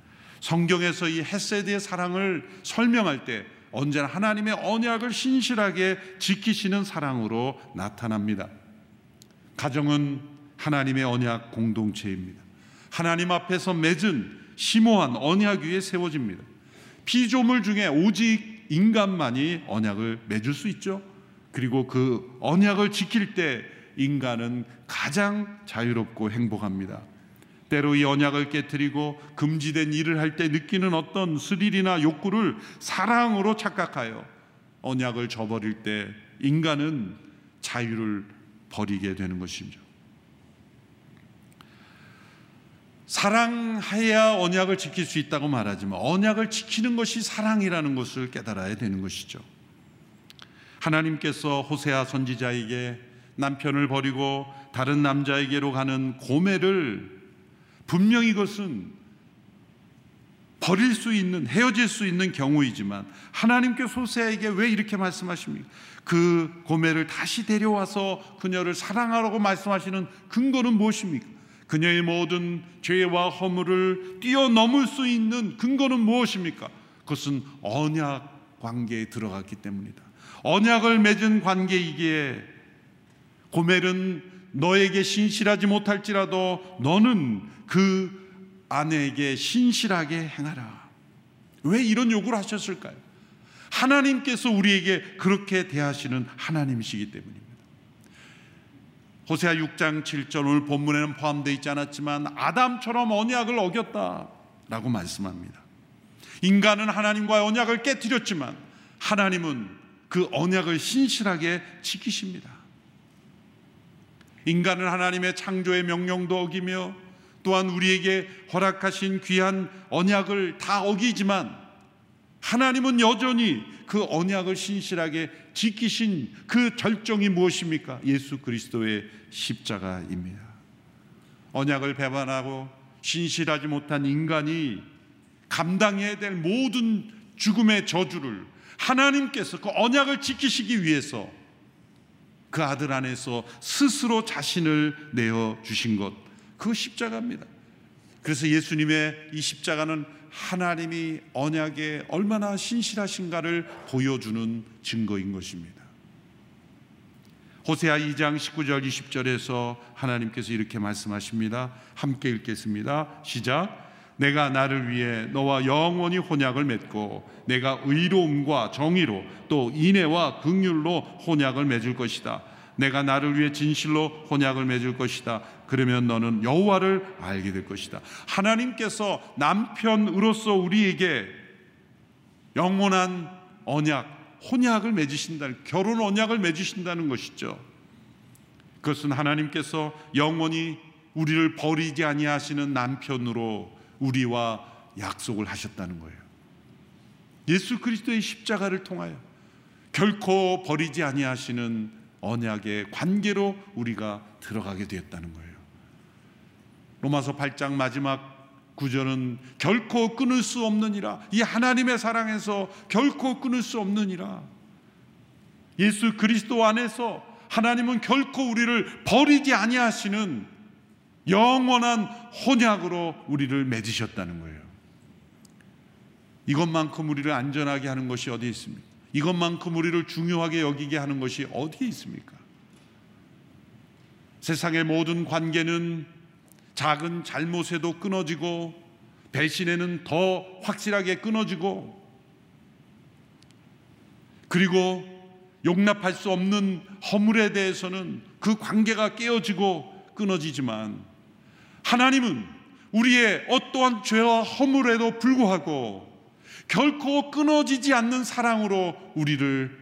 성경에서 이 헤세드의 사랑을 설명할 때 언제나 하나님의 언약을 신실하게 지키시는 사랑으로 나타납니다. 가정은 하나님의 언약 공동체입니다. 하나님 앞에서 맺은 심오한 언약 위에 세워집니다. 피조물 중에 오직 인간만이 언약을 맺을 수 있죠. 그리고 그 언약을 지킬 때 인간은 가장 자유롭고 행복합니다. 때로 이 언약을 깨뜨리고 금지된 일을 할 때 느끼는 어떤 스릴이나 욕구를 사랑으로 착각하여 언약을 저버릴 때 인간은 자유를 버리게 되는 것이죠. 사랑해야 언약을 지킬 수 있다고 말하지만 언약을 지키는 것이 사랑이라는 것을 깨달아야 되는 것이죠. 하나님께서 호세아 선지자에게 남편을 버리고 다른 남자에게로 가는 고매를 분명히 이것은 버릴 수 있는 헤어질 수 있는 경우이지만 하나님께 소세에게 왜 이렇게 말씀하십니까? 그 고매를 다시 데려와서 그녀를 사랑하라고 말씀하시는 근거는 무엇입니까? 그녀의 모든 죄와 허물을 뛰어넘을 수 있는 근거는 무엇입니까? 그것은 언약 관계에 들어갔기 때문이다. 언약을 맺은 관계이기에 고멜은 너에게 신실하지 못할지라도 너는 그 아내에게 신실하게 행하라. 왜 이런 요구를 하셨을까요? 하나님께서 우리에게 그렇게 대하시는 하나님이시기 때문입니다. 호세아 6장 7절 오늘 본문에는 포함되어 있지 않았지만 아담처럼 언약을 어겼다라고 말씀합니다. 인간은 하나님과의 언약을 깨뜨렸지만 하나님은 그 언약을 신실하게 지키십니다. 인간은 하나님의 창조의 명령도 어기며 또한 우리에게 허락하신 귀한 언약을 다 어기지만 하나님은 여전히 그 언약을 신실하게 지키신 그 절정이 무엇입니까? 예수 그리스도의 십자가입니다. 언약을 배반하고 신실하지 못한 인간이 감당해야 될 모든 죽음의 저주를 하나님께서 그 언약을 지키시기 위해서 그 아들 안에서 스스로 자신을 내어 주신 것, 그 십자가입니다. 그래서 예수님의 이 십자가는 하나님이 언약에 얼마나 신실하신가를 보여주는 증거인 것입니다. 호세아 2장 19절 20절에서 하나님께서 이렇게 말씀하십니다. 함께 읽겠습니다. 시작. 내가 나를 위해 너와 영원히 혼약을 맺고 내가 의로움과 정의로 또 인애와 긍휼로 혼약을 맺을 것이다. 내가 나를 위해 진실로 혼약을 맺을 것이다. 그러면 너는 여호와를 알게 될 것이다. 하나님께서 남편으로서 우리에게 영원한 언약, 혼약을 맺으신다는 결혼 언약을 맺으신다는 것이죠. 그것은 하나님께서 영원히 우리를 버리지 아니하시는 남편으로 우리와 약속을 하셨다는 거예요. 예수 그리스도의 십자가를 통하여 결코 버리지 아니하시는 언약의 관계로 우리가 들어가게 되었다는 거예요. 로마서 8장 마지막 구절은 결코 끊을 수 없느니라. 이 하나님의 사랑에서 결코 끊을 수 없느니라. 예수 그리스도 안에서 하나님은 결코 우리를 버리지 아니하시는 영원한 혼약으로 우리를 맺으셨다는 거예요. 이것만큼 우리를 안전하게 하는 것이 어디 있습니까? 이것만큼 우리를 중요하게 여기게 하는 것이 어디에 있습니까? 세상의 모든 관계는 작은 잘못에도 끊어지고 배신에는 더 확실하게 끊어지고 그리고 용납할 수 없는 허물에 대해서는 그 관계가 깨어지고 끊어지지만 하나님은 우리의 어떠한 죄와 허물에도 불구하고 결코 끊어지지 않는 사랑으로 우리를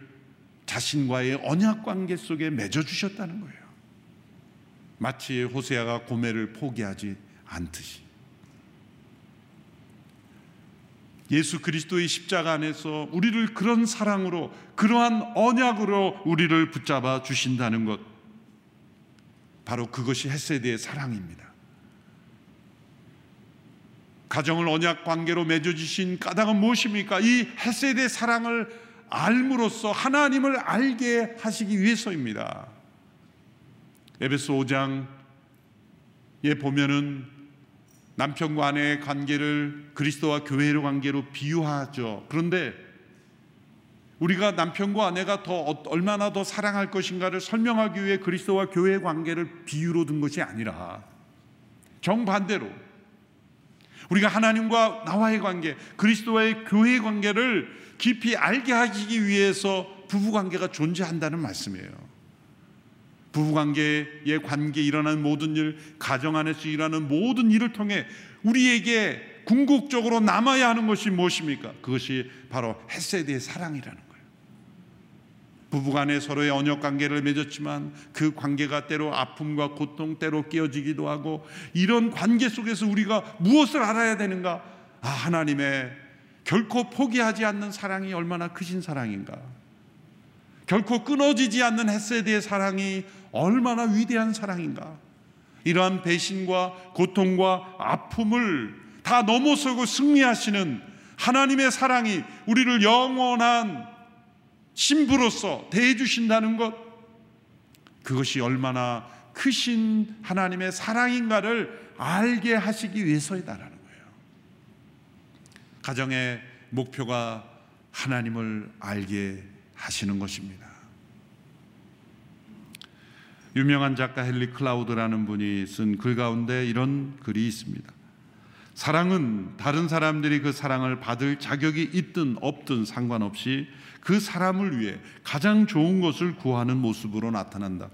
자신과의 언약 관계 속에 맺어 주셨다는 거예요. 마치 호세아가 고멜을 포기하지 않듯이 예수 그리스도의 십자가 안에서 우리를 그런 사랑으로 그러한 언약으로 우리를 붙잡아 주신다는 것 바로 그것이 헤세드의 사랑입니다. 가정을 언약 관계로 맺어 주신 까닭은 무엇입니까? 이 헤세드의 사랑을 알므로써 하나님을 알게 하시기 위해서입니다. 에베소 5장에 보면은 남편과 아내의 관계를 그리스도와 교회의 관계로 비유하죠. 그런데 우리가 남편과 아내가 더 어- 얼마나 더 사랑할 것인가를 설명하기 위해 그리스도와 교회의 관계를 비유로 든 것이 아니라 정반대로 우리가 하나님과 나와의 관계, 그리스도와의 교회의 관계를 깊이 알게 하기 위해서 부부 관계가 존재한다는 말씀이에요. 부부 관계의 관계 일어나는 모든 일, 가정 안에서 일하는 모든 일을 통해 우리에게 궁극적으로 남아야 하는 것이 무엇입니까? 그것이 바로 헤세드의 사랑이라는 거예요. 부부간에 서로의 언역 관계를 맺었지만 그 관계가 때로 아픔과 고통 때로 깨어지기도 하고 이런 관계 속에서 우리가 무엇을 알아야 되는가? 아, 하나님의 결코 포기하지 않는 사랑이 얼마나 크신 사랑인가? 결코 끊어지지 않는 헤세드의 사랑이 얼마나 위대한 사랑인가? 이러한 배신과 고통과 아픔을 다 넘어서고 승리하시는 하나님의 사랑이 우리를 영원한 신부로서 대해 주신다는 것 그것이 얼마나 크신 하나님의 사랑인가를 알게 하시기 위해서이다라는 거예요. 가정의 목표가 하나님을 알게 하시는 것입니다. 유명한 작가 헨리 클라우드라는 분이 쓴 글 가운데 이런 글이 있습니다. 사랑은 다른 사람들이 그 사랑을 받을 자격이 있든 없든 상관없이 그 사람을 위해 가장 좋은 것을 구하는 모습으로 나타난다.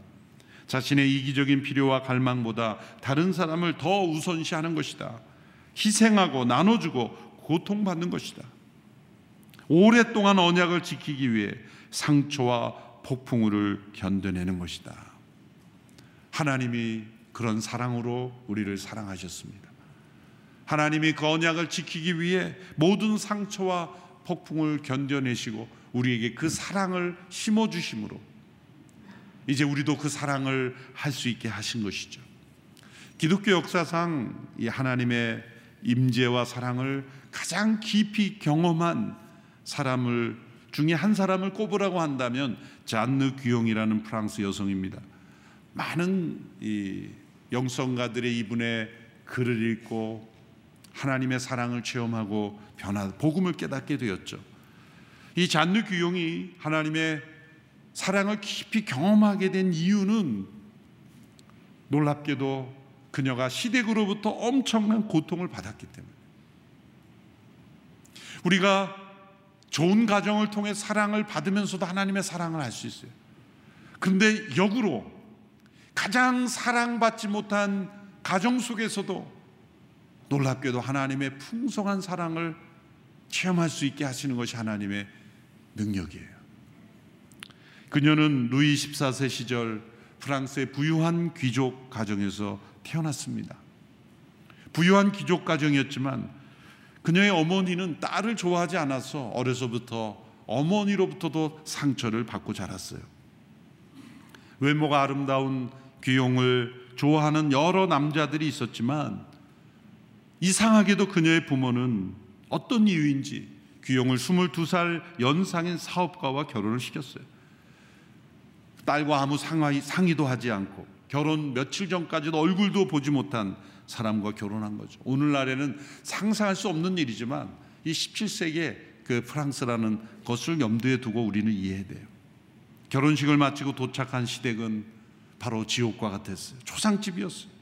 자신의 이기적인 필요와 갈망보다 다른 사람을 더 우선시하는 것이다. 희생하고 나눠주고 고통받는 것이다. 오랫동안 언약을 지키기 위해 상처와 폭풍우를 견뎌내는 것이다. 하나님이 그런 사랑으로 우리를 사랑하셨습니다. 하나님이 그 언약을 지키기 위해 모든 상처와 폭풍을 견뎌내시고 우리에게 그 사랑을 심어 주심으로 이제 우리도 그 사랑을 할 수 있게 하신 것이죠. 기독교 역사상 이 하나님의 임재와 사랑을 가장 깊이 경험한 사람을 중에 한 사람을 꼽으라고 한다면 잔느 귀용이라는 프랑스 여성입니다. 많은 이 영성가들의 이분의 글을 읽고 하나님의 사랑을 체험하고 변화 복음을 깨닫게 되었죠. 이 잔느 귀용이 하나님의 사랑을 깊이 경험하게 된 이유는 놀랍게도 그녀가 시댁으로부터 엄청난 고통을 받았기 때문에 우리가 좋은 가정을 통해 사랑을 받으면서도 하나님의 사랑을 알 수 있어요. 그런데 역으로 가장 사랑받지 못한 가정 속에서도 놀랍게도 하나님의 풍성한 사랑을 체험할 수 있게 하시는 것이 하나님의 능력이에요. 그녀는 루이 14세 시절 프랑스의 부유한 귀족 가정에서 태어났습니다. 부유한 귀족 가정이었지만 그녀의 어머니는 딸을 좋아하지 않아서 어려서부터 어머니로부터도 상처를 받고 자랐어요. 외모가 아름다운 귀용을 좋아하는 여러 남자들이 있었지만 이상하게도 그녀의 부모는 어떤 이유인지 귀용을 22살 연상인 사업가와 결혼을 시켰어요. 딸과 아무 상의, 상의도 하지 않고 결혼 며칠 전까지도 얼굴도 보지 못한 사람과 결혼한 거죠. 오늘날에는 상상할 수 없는 일이지만 이 17세기의 그 프랑스라는 것을 염두에 두고 우리는 이해해야 돼요. 결혼식을 마치고 도착한 시댁은 바로 지옥과 같았어요. 초상집이었어요.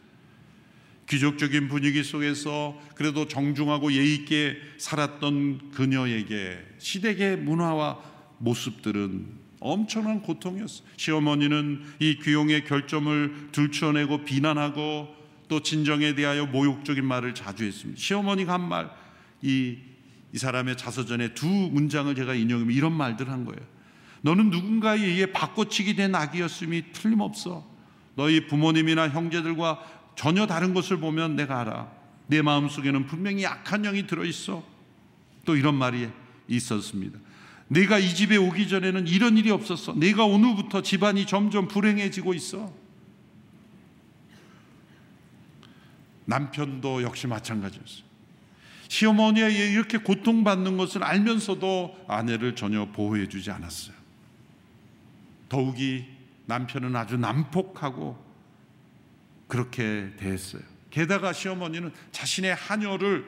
귀족적인 분위기 속에서 그래도 정중하고 예의 있게 살았던 그녀에게 시댁의 문화와 모습들은 엄청난 고통이었어요. 시어머니는 이 귀용의 결점을 들추어내고 비난하고 또 진정에 대하여 모욕적인 말을 자주 했습니다. 시어머니가 한 말, 이, 이 사람의 자서전에 두 문장을 제가 인용하면 이런 말들 한 거예요. 너는 누군가에 의해 바꿔치기 된 아기였음이 틀림없어. 너희 부모님이나 형제들과 전혀 다른 것을 보면 내가 알아. 내 마음 속에는 분명히 약한 영이 들어 있어. 또 이런 말이 있었습니다. 내가 이 집에 오기 전에는 이런 일이 없었어. 내가 온 후부터 집안이 점점 불행해지고 있어. 남편도 역시 마찬가지였어요. 시어머니가 이렇게 고통받는 것을 알면서도 아내를 전혀 보호해 주지 않았어요. 더욱이 남편은 아주 난폭하고 그렇게 대했어요. 게다가 시어머니는 자신의 하녀를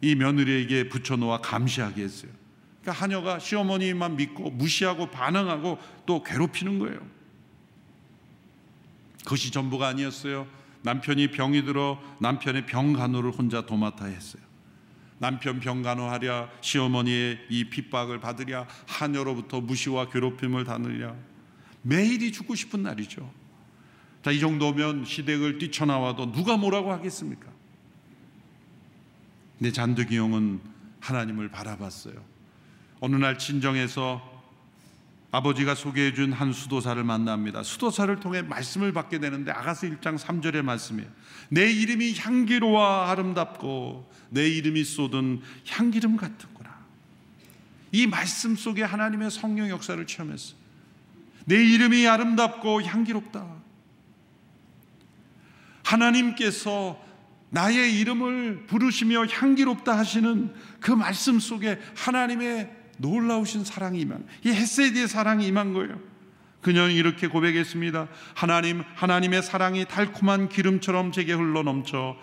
이 며느리에게 붙여놓아 감시하게 했어요. 그러니까 하녀가 시어머니만 믿고 무시하고 반항하고 또 괴롭히는 거예요. 그것이 전부가 아니었어요. 남편이 병이 들어 남편의 병 간호를 혼자 도맡아 했어요. 남편 병 간호하랴 시어머니의 이 핍박을 받으랴 하녀로부터 무시와 괴롭힘을 당하랴 매일이 죽고 싶은 날이죠. 자, 이 정도면 시댁을 뛰쳐나와도 누가 뭐라고 하겠습니까? 근데 잔득이 형은 하나님을 바라봤어요. 어느 날 친정에서 아버지가 소개해 준 한 수도사를 만납니다. 수도사를 통해 말씀을 받게 되는데 아가서 1장 3절의 말씀이에요. 내 이름이 향기로와 아름답고 내 이름이 쏟은 향기름 같은구나. 이 말씀 속에 하나님의 성령 역사를 체험했어요. 내 이름이 아름답고 향기롭다. 하나님께서 나의 이름을 부르시며 향기롭다 하시는 그 말씀 속에 하나님의 놀라우신 사랑이 임한 이 헤세드의 사랑이 임한 거예요. 그녀는 이렇게 고백했습니다. 하나님, 하나님의 사랑이 달콤한 기름처럼 제게 흘러 넘쳐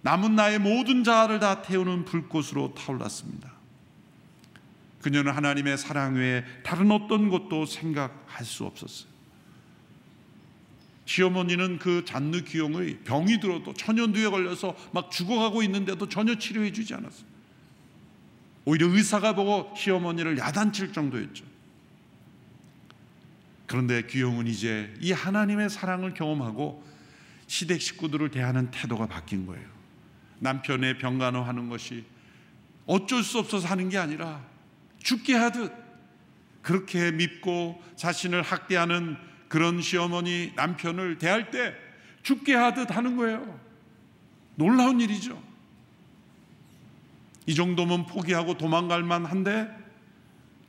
남은 나의 모든 자아를 다 태우는 불꽃으로 타올랐습니다. 그녀는 하나님의 사랑 외에 다른 어떤 것도 생각할 수 없었어요. 시어머니는 그 잔느 기용의 병이 들어도 천연두에 걸려서 막 죽어가고 있는데도 전혀 치료해 주지 않았어요. 오히려 의사가 보고 시어머니를 야단칠 정도였죠. 그런데 귀용은 이제 이 하나님의 사랑을 경험하고 시댁 식구들을 대하는 태도가 바뀐 거예요. 남편의 병간호하는 것이 어쩔 수 없어서 하는 게 아니라 죽게 하듯 그렇게 밉고 자신을 학대하는 그런 시어머니 남편을 대할 때 죽게 하듯 하는 거예요. 놀라운 일이죠. 이 정도면 포기하고 도망갈 만한데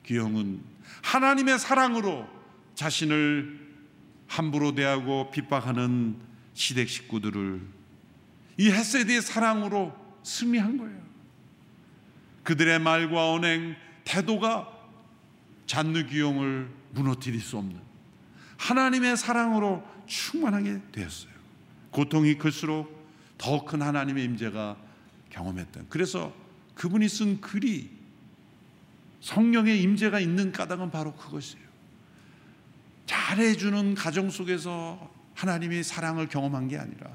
기영은 하나님의 사랑으로 자신을 함부로 대하고 핍박하는 시댁 식구들을 이 헤세드의 사랑으로 승리한 거예요. 그들의 말과 언행, 태도가 잔느 기용을 무너뜨릴 수 없는 하나님의 사랑으로 충만하게 되었어요. 고통이 클수록 더 큰 하나님의 임재가 경험했던. 그래서 그분이 쓴 글이 성령의 임재가 있는 까닭은 바로 그것이에요. 잘해주는 가정 속에서 하나님의 사랑을 경험한 게 아니라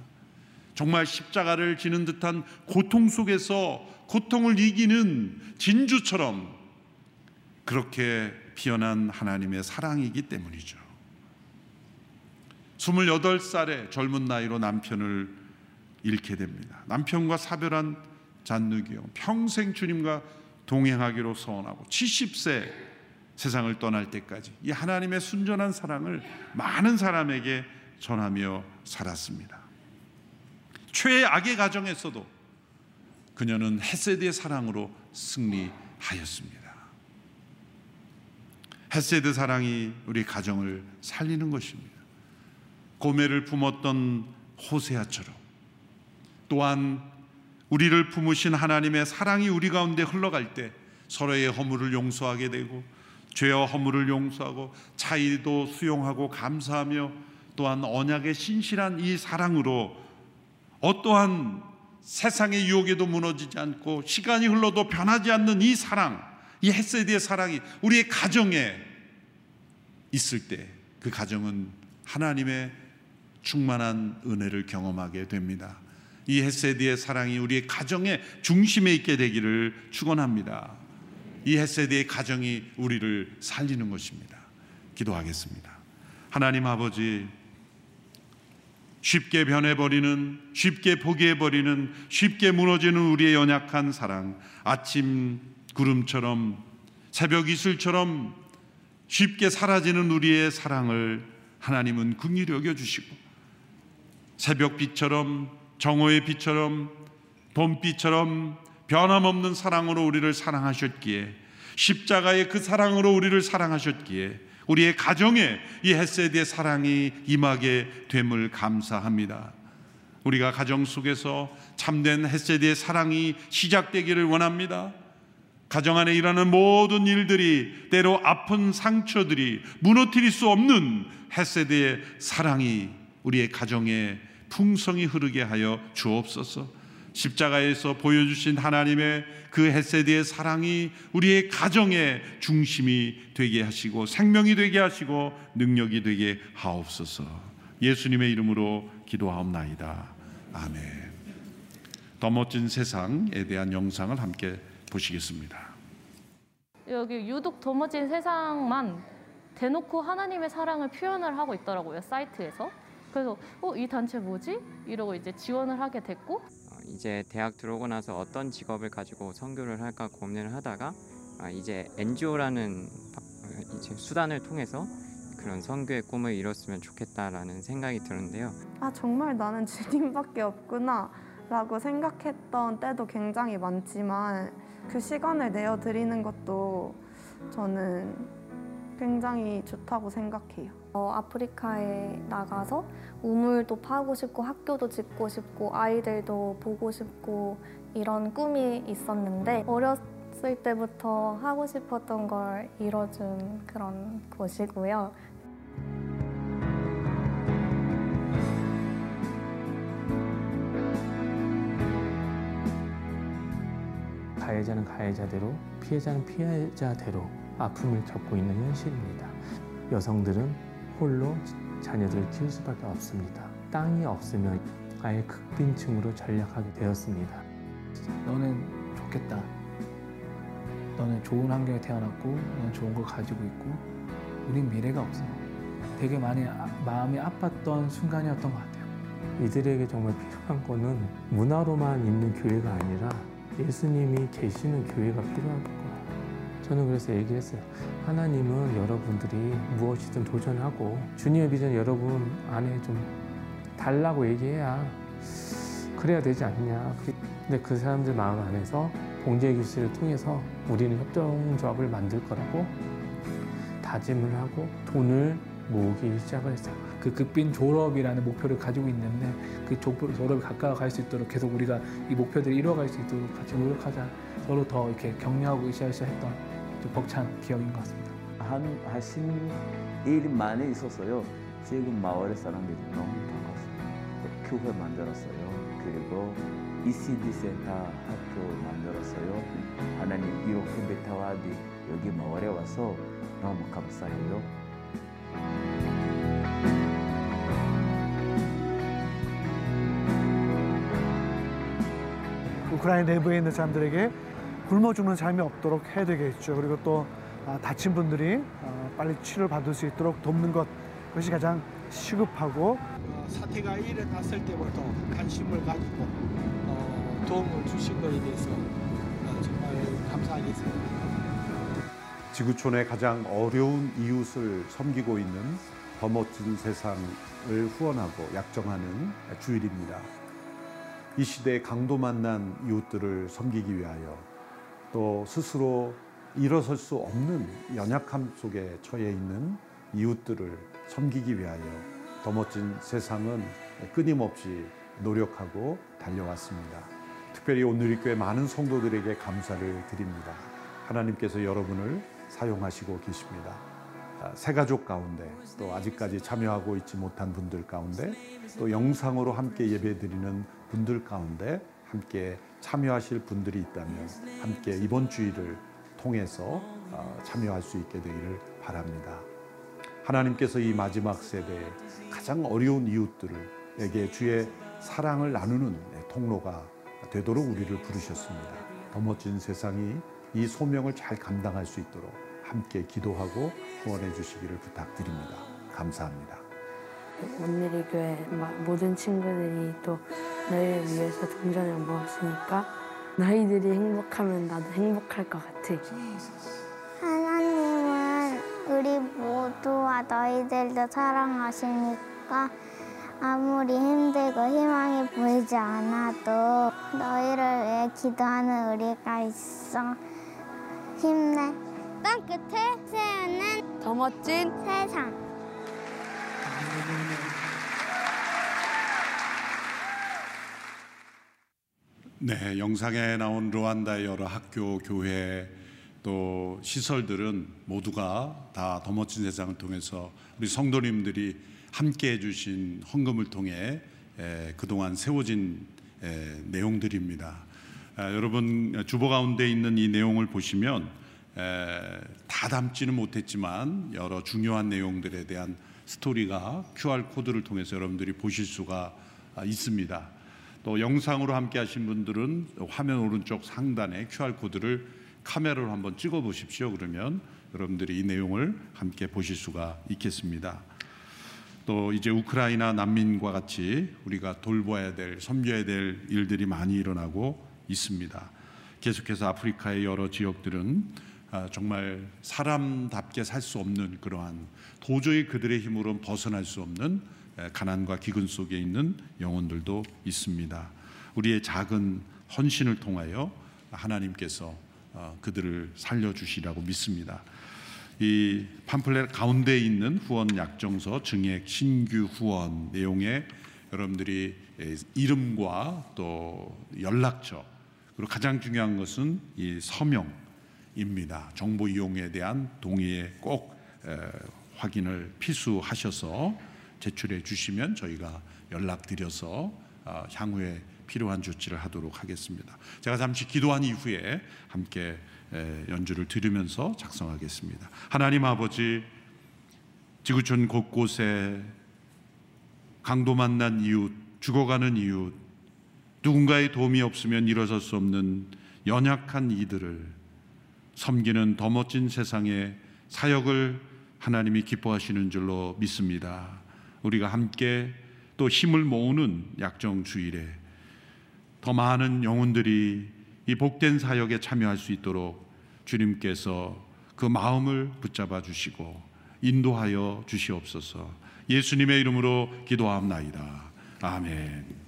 정말 십자가를 지는 듯한 고통 속에서 고통을 이기는 진주처럼 그렇게 피어난 하나님의 사랑이기 때문이죠. 28살의 젊은 나이로 남편을 잃게 됩니다. 남편과 사별한 잔누기요. 평생 주님과 동행하기로 서원하고 70세 세상을 떠날 때까지 이 하나님의 순전한 사랑을 많은 사람에게 전하며 살았습니다. 최악의 가정에서도 그녀는 헤세드의 사랑으로 승리하였습니다. 헤세드 사랑이 우리 가정을 살리는 것입니다. 고매를 품었던 호세아처럼 또한 우리를 품으신 하나님의 사랑이 우리 가운데 흘러갈 때 서로의 허물을 용서하게 되고 죄와 허물을 용서하고 차이도 수용하고 감사하며 또한 언약의 신실한 이 사랑으로 어떠한 세상의 유혹에도 무너지지 않고 시간이 흘러도 변하지 않는 이 사랑, 이 헤세드의 사랑이 우리의 가정에 있을 때 그 가정은 하나님의 충만한 은혜를 경험하게 됩니다. 이 헤세드의 사랑이 우리의 가정의 중심에 있게 되기를 축원합니다. 이 헤세드의 가정이 우리를 살리는 것입니다. 기도하겠습니다. 하나님 아버지 쉽게 변해버리는 쉽게 포기해버리는 쉽게 무너지는 우리의 연약한 사랑 아침 구름처럼 새벽 이슬처럼 쉽게 사라지는 우리의 사랑을 하나님은 긍휼히 여겨 주시고 새벽빛처럼 정오의 빛처럼 봄빛처럼 변함없는 사랑으로 우리를 사랑하셨기에 십자가의 그 사랑으로 우리를 사랑하셨기에 우리의 가정에 이 헤세드의 사랑이 임하게 됨을 감사합니다. 우리가 가정 속에서 참된 헤세드의 사랑이 시작되기를 원합니다. 가정 안에 일어나는 모든 일들이 때로 아픈 상처들이 무너뜨릴 수 없는 헤세드의 사랑이 우리의 가정에 풍성히 흐르게 하여 주옵소서. 십자가에서 보여주신 하나님의 그 헤세드의 사랑이 우리의 가정의 중심이 되게 하시고 생명이 되게 하시고 능력이 되게 하옵소서. 예수님의 이름으로 기도하옵나이다. 아멘. 더 멋진 세상에 대한 영상을 함께 보시겠습니다. 여기 유독 더 멋진 세상만 대놓고 하나님의 사랑을 표현을 하고 있더라고요 사이트에서. 그래서 어 이 단체 뭐지? 이러고 이제 지원을 하게 됐고 어, 이제 대학 들어오고 나서 어떤 직업을 가지고 선교를 할까 고민을 하다가 아, 이제 NGO라는 이제 수단을 통해서 그런 선교의 꿈을 이뤘으면 좋겠다라는 생각이 드는데요. 아 정말 나는 주님밖에 없구나 라고 생각했던 때도 굉장히 많지만 그 시간을 내어 드리는 것도 저는 굉장히 좋다고 생각해요. 어, 아프리카에 나가서 우물도 파고 싶고 학교도 짓고 싶고 아이들도 보고 싶고 이런 꿈이 있었는데 어렸을 때부터 하고 싶었던 걸 이뤄준 그런 곳이고요. 가해자는 가해자대로 피해자는 피해자대로 아픔을 겪고 있는 현실입니다. 여성들은 홀로 자녀들을 키울 수밖에 없습니다. 땅이 없으면 아예 극빈층으로 전락하게 되었습니다. 너는 좋겠다. 너는 좋은 환경에 태어났고, 너는 좋은 걸 가지고 있고, 우린 미래가 없어. 되게 많이 아- 마음이 아팠던 순간이었던 것 같아요. 이들에게 정말 필요한 거는 문화로만 있는 교회가 아니라 예수님이 계시는 교회가 필요한 거예요. 저는 그래서 얘기를 했어요. 하나님은 여러분들이 무엇이든 도전하고 주님의 비전 여러분 안에 좀 달라고 얘기해야 그래야 되지 않냐. 근데 그 사람들 마음 안에서 봉제 교실을 통해서 우리는 협동조합을 만들 거라고 다짐을 하고 돈을 모으기 시작을 했어요. 그 극빈 졸업이라는 목표를 가지고 있는데 그 조- 졸업이 가까워 갈 수 있도록 계속 우리가 이 목표들을 이뤄갈 수 있도록 같이 노력하자. 서로 더 이렇게 격려하고 으쌰으쌰 했던 좀 벅찬 기억인 것 같습니다. 한 하신 일 많이 있어서요. 지금 마을 사람들이 너무 반갑습니다. 교회 만들었어요. 그리고 ECD 센터 학교 만들었어요. 하나님 이렇게 베타와디 여기 마을에 와서 너무 감사해요. 우크라이나 내부에 있는 사람들에게 굶어 죽는 삶이 없도록 해야 되겠죠. 그리고 또 아, 다친 분들이 아, 빨리 치료를 받을 수 있도록 돕는 것 그것이 가장 시급하고 사태가 일어났을 때부터 관심을 가지고 어, 도움을 주신 것에 대해서 어, 정말 감사하겠습니다. 지구촌의 가장 어려운 이웃을 섬기고 있는 더 멋진 세상을 후원하고 약정하는 주일입니다. 이 시대에 강도 만난 이웃들을 섬기기 위하여 또 스스로 일어설 수 없는 연약함 속에 처해 있는 이웃들을 섬기기 위하여 더 멋진 세상은 끊임없이 노력하고 달려왔습니다. 특별히 오늘리교회 많은 성도들에게 감사를 드립니다. 하나님께서 여러분을 사용하시고 계십니다. 아, 새 가족 가운데 또 아직까지 참여하고 있지 못한 분들 가운데 또 영상으로 함께 예배드리는 분들 가운데 함께 참여하실 분들이 있다면 함께 이번 주일을 통해서 어, 참여할 수 있게 되기를 바랍니다. 하나님께서 이 마지막 세대에 가장 어려운 이웃들에게 주의 사랑을 나누는 통로가 되도록 우리를 부르셨습니다. 더 멋진 세상이 이 소명을 잘 감당할 수 있도록 함께 기도하고 후원해 주시기를 부탁드립니다. 감사합니다. 온누리 교회 모든 친구들이 또 너희를 위해서 동전을 모았으니까 너희들이 행복하면 나도 행복할 것 같아. 하나님은 우리 모두와 너희들도 사랑하시니까 아무리 힘들고 희망이 보이지 않아도 너희를 위해 기도하는 우리가 있어. 힘내. 땅 끝에 세우는 더 멋진 세상. 네, 영상에 나온 루안다의 여러 학교, 교회 또 시설들은 모두가 다 더 멋진 세상을 통해서 우리 성도님들이 함께 해주신 헌금을 통해 에, 그동안 세워진 에, 내용들입니다. 아, 여러분 주보 가운데 있는 이 내용을 보시면 에, 다 담지는 못했지만 여러 중요한 내용들에 대한 스토리가 QR 코드를 통해서 여러분들이 보실 수가 아, 있습니다. 또 영상으로 함께 하신 분들은 화면 오른쪽 상단에 QR 코드를 카메라로 한번 찍어 보십시오. 그러면 여러분들이 이 내용을 함께 보실 수가 있겠습니다. 또 이제 우크라이나 난민과 같이 우리가 돌봐야 될 섬겨야 될 일들이 많이 일어나고 있습니다. 계속해서 아프리카의 여러 지역들은 아, 정말 사람답게 살 수 없는 그러한 도저히 그들의 힘으로는 벗어날 수 없는 가난과 기근 속에 있는 영혼들도 있습니다. 우리의 작은 헌신을 통하여 하나님께서 어, 그들을 살려주시라고 믿습니다. 이 팜플렛 가운데 있는 후원 약정서 증액 신규 후원 내용에 여러분들이 이름과 또 연락처 그리고 가장 중요한 것은 이 서명입니다. 정보 이용에 대한 동의에 꼭 확인을 필수하셔서 제출해 주시면 저희가 연락드려서 어, 향후에 필요한 조치를 하도록 하겠습니다. 제가 잠시 기도한 이후에 함께 연주를 들으면서 작성하겠습니다. 하나님 아버지 지구촌 곳곳에 강도 만난 이웃, 죽어가는 이웃, 누군가의 도움이 없으면 일어설 수 없는 연약한 이들을 섬기는 더 멋진 세상의 사역을 하나님이 기뻐하시는 줄로 믿습니다. 우리가 함께 또 힘을 모으는 약정 주일에 더 많은 영혼들이 이 복된 사역에 참여할 수 있도록 주님께서 그 마음을 붙잡아 주시고 인도하여 주시옵소서. 예수님의 이름으로 기도합나이다. 아멘.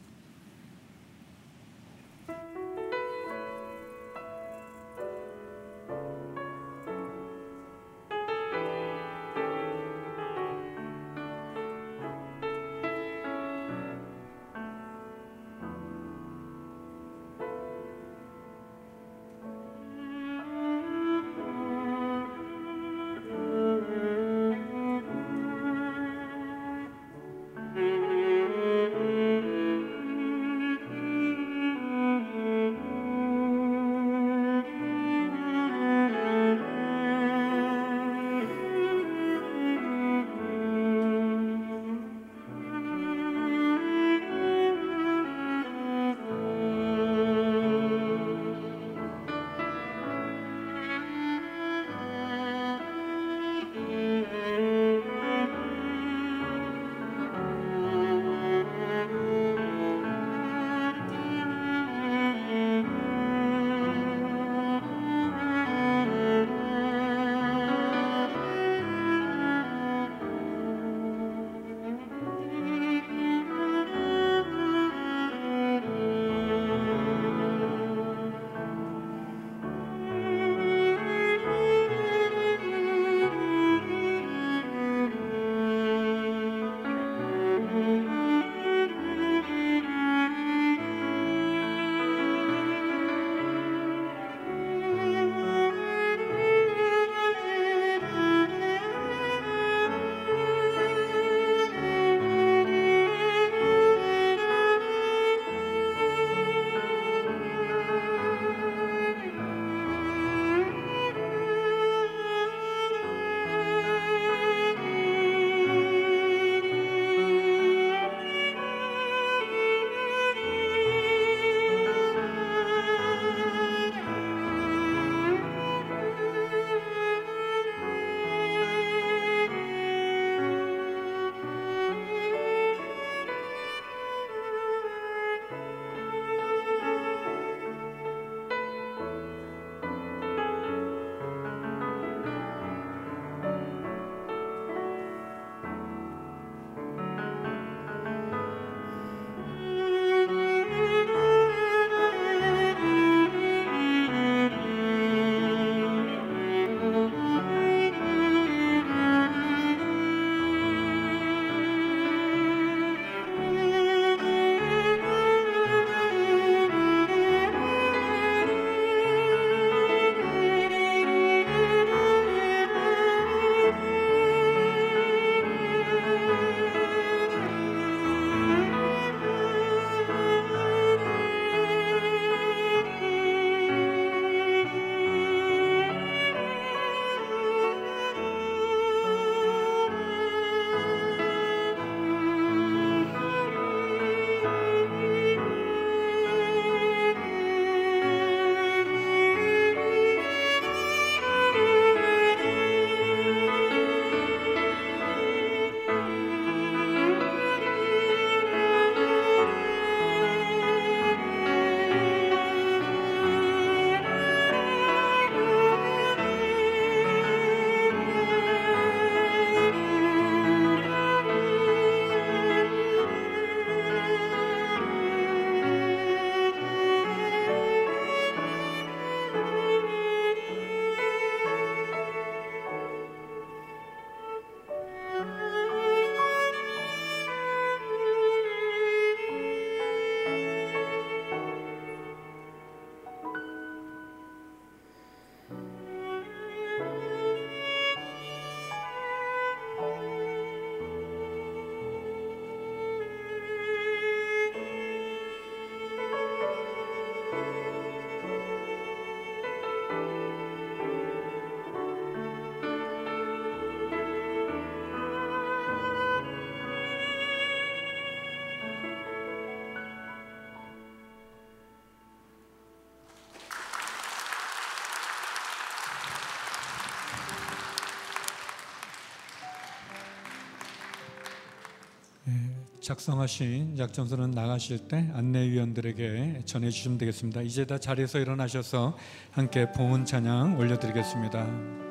작성하신 작전서는 나가실 때 안내위원들에게 전해주시면 되겠습니다. 이제 다 자리에서 일어나셔서 함께 봉헌 찬양 올려드리겠습니다.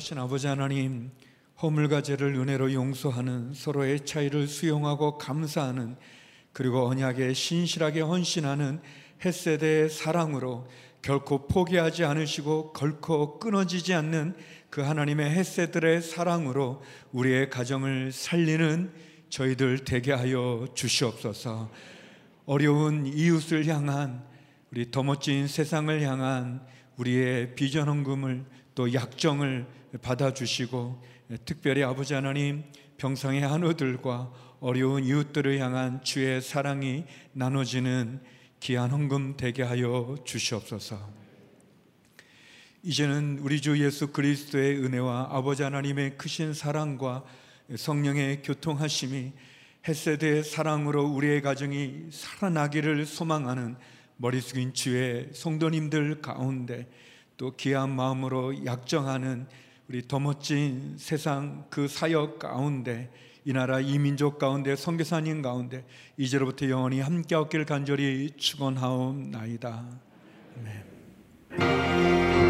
거룩하신 아버지 하나님 허물과 죄를 은혜로 용서하는 서로의 차이를 수용하고 감사하는 그리고 언약에 신실하게 헌신하는 햇세대의 사랑으로 결코 포기하지 않으시고 결코 끊어지지 않는 그 하나님의 햇세들의 사랑으로 우리의 가정을 살리는 저희들 되게 하여 주시옵소서. 어려운 이웃을 향한 우리 더 멋진 세상을 향한 우리의 비전 헌금을 또 약정을 받아주시고 특별히 아버지 하나님 병상의 한우들과 어려운 이웃들을 향한 주의 사랑이 나눠지는 귀한 헌금 되게 하여 주시옵소서. 이제는 우리 주 예수 그리스도의 은혜와 아버지 하나님의 크신 사랑과 성령의 교통하심이 햇세대의 사랑으로 우리의 가정이 살아나기를 소망하는 머리 숙인 주의 성도님들 가운데 또 귀한 마음으로 약정하는 우리 더 멋진 세상 그 사역 가운데 이 나라 이 민족 가운데 선교사님 가운데 이제로부터 영원히 함께 얻길 간절히 축원하옵나이다. 아멘.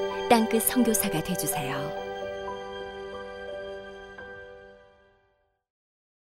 땅끝 선교사가 되주세요.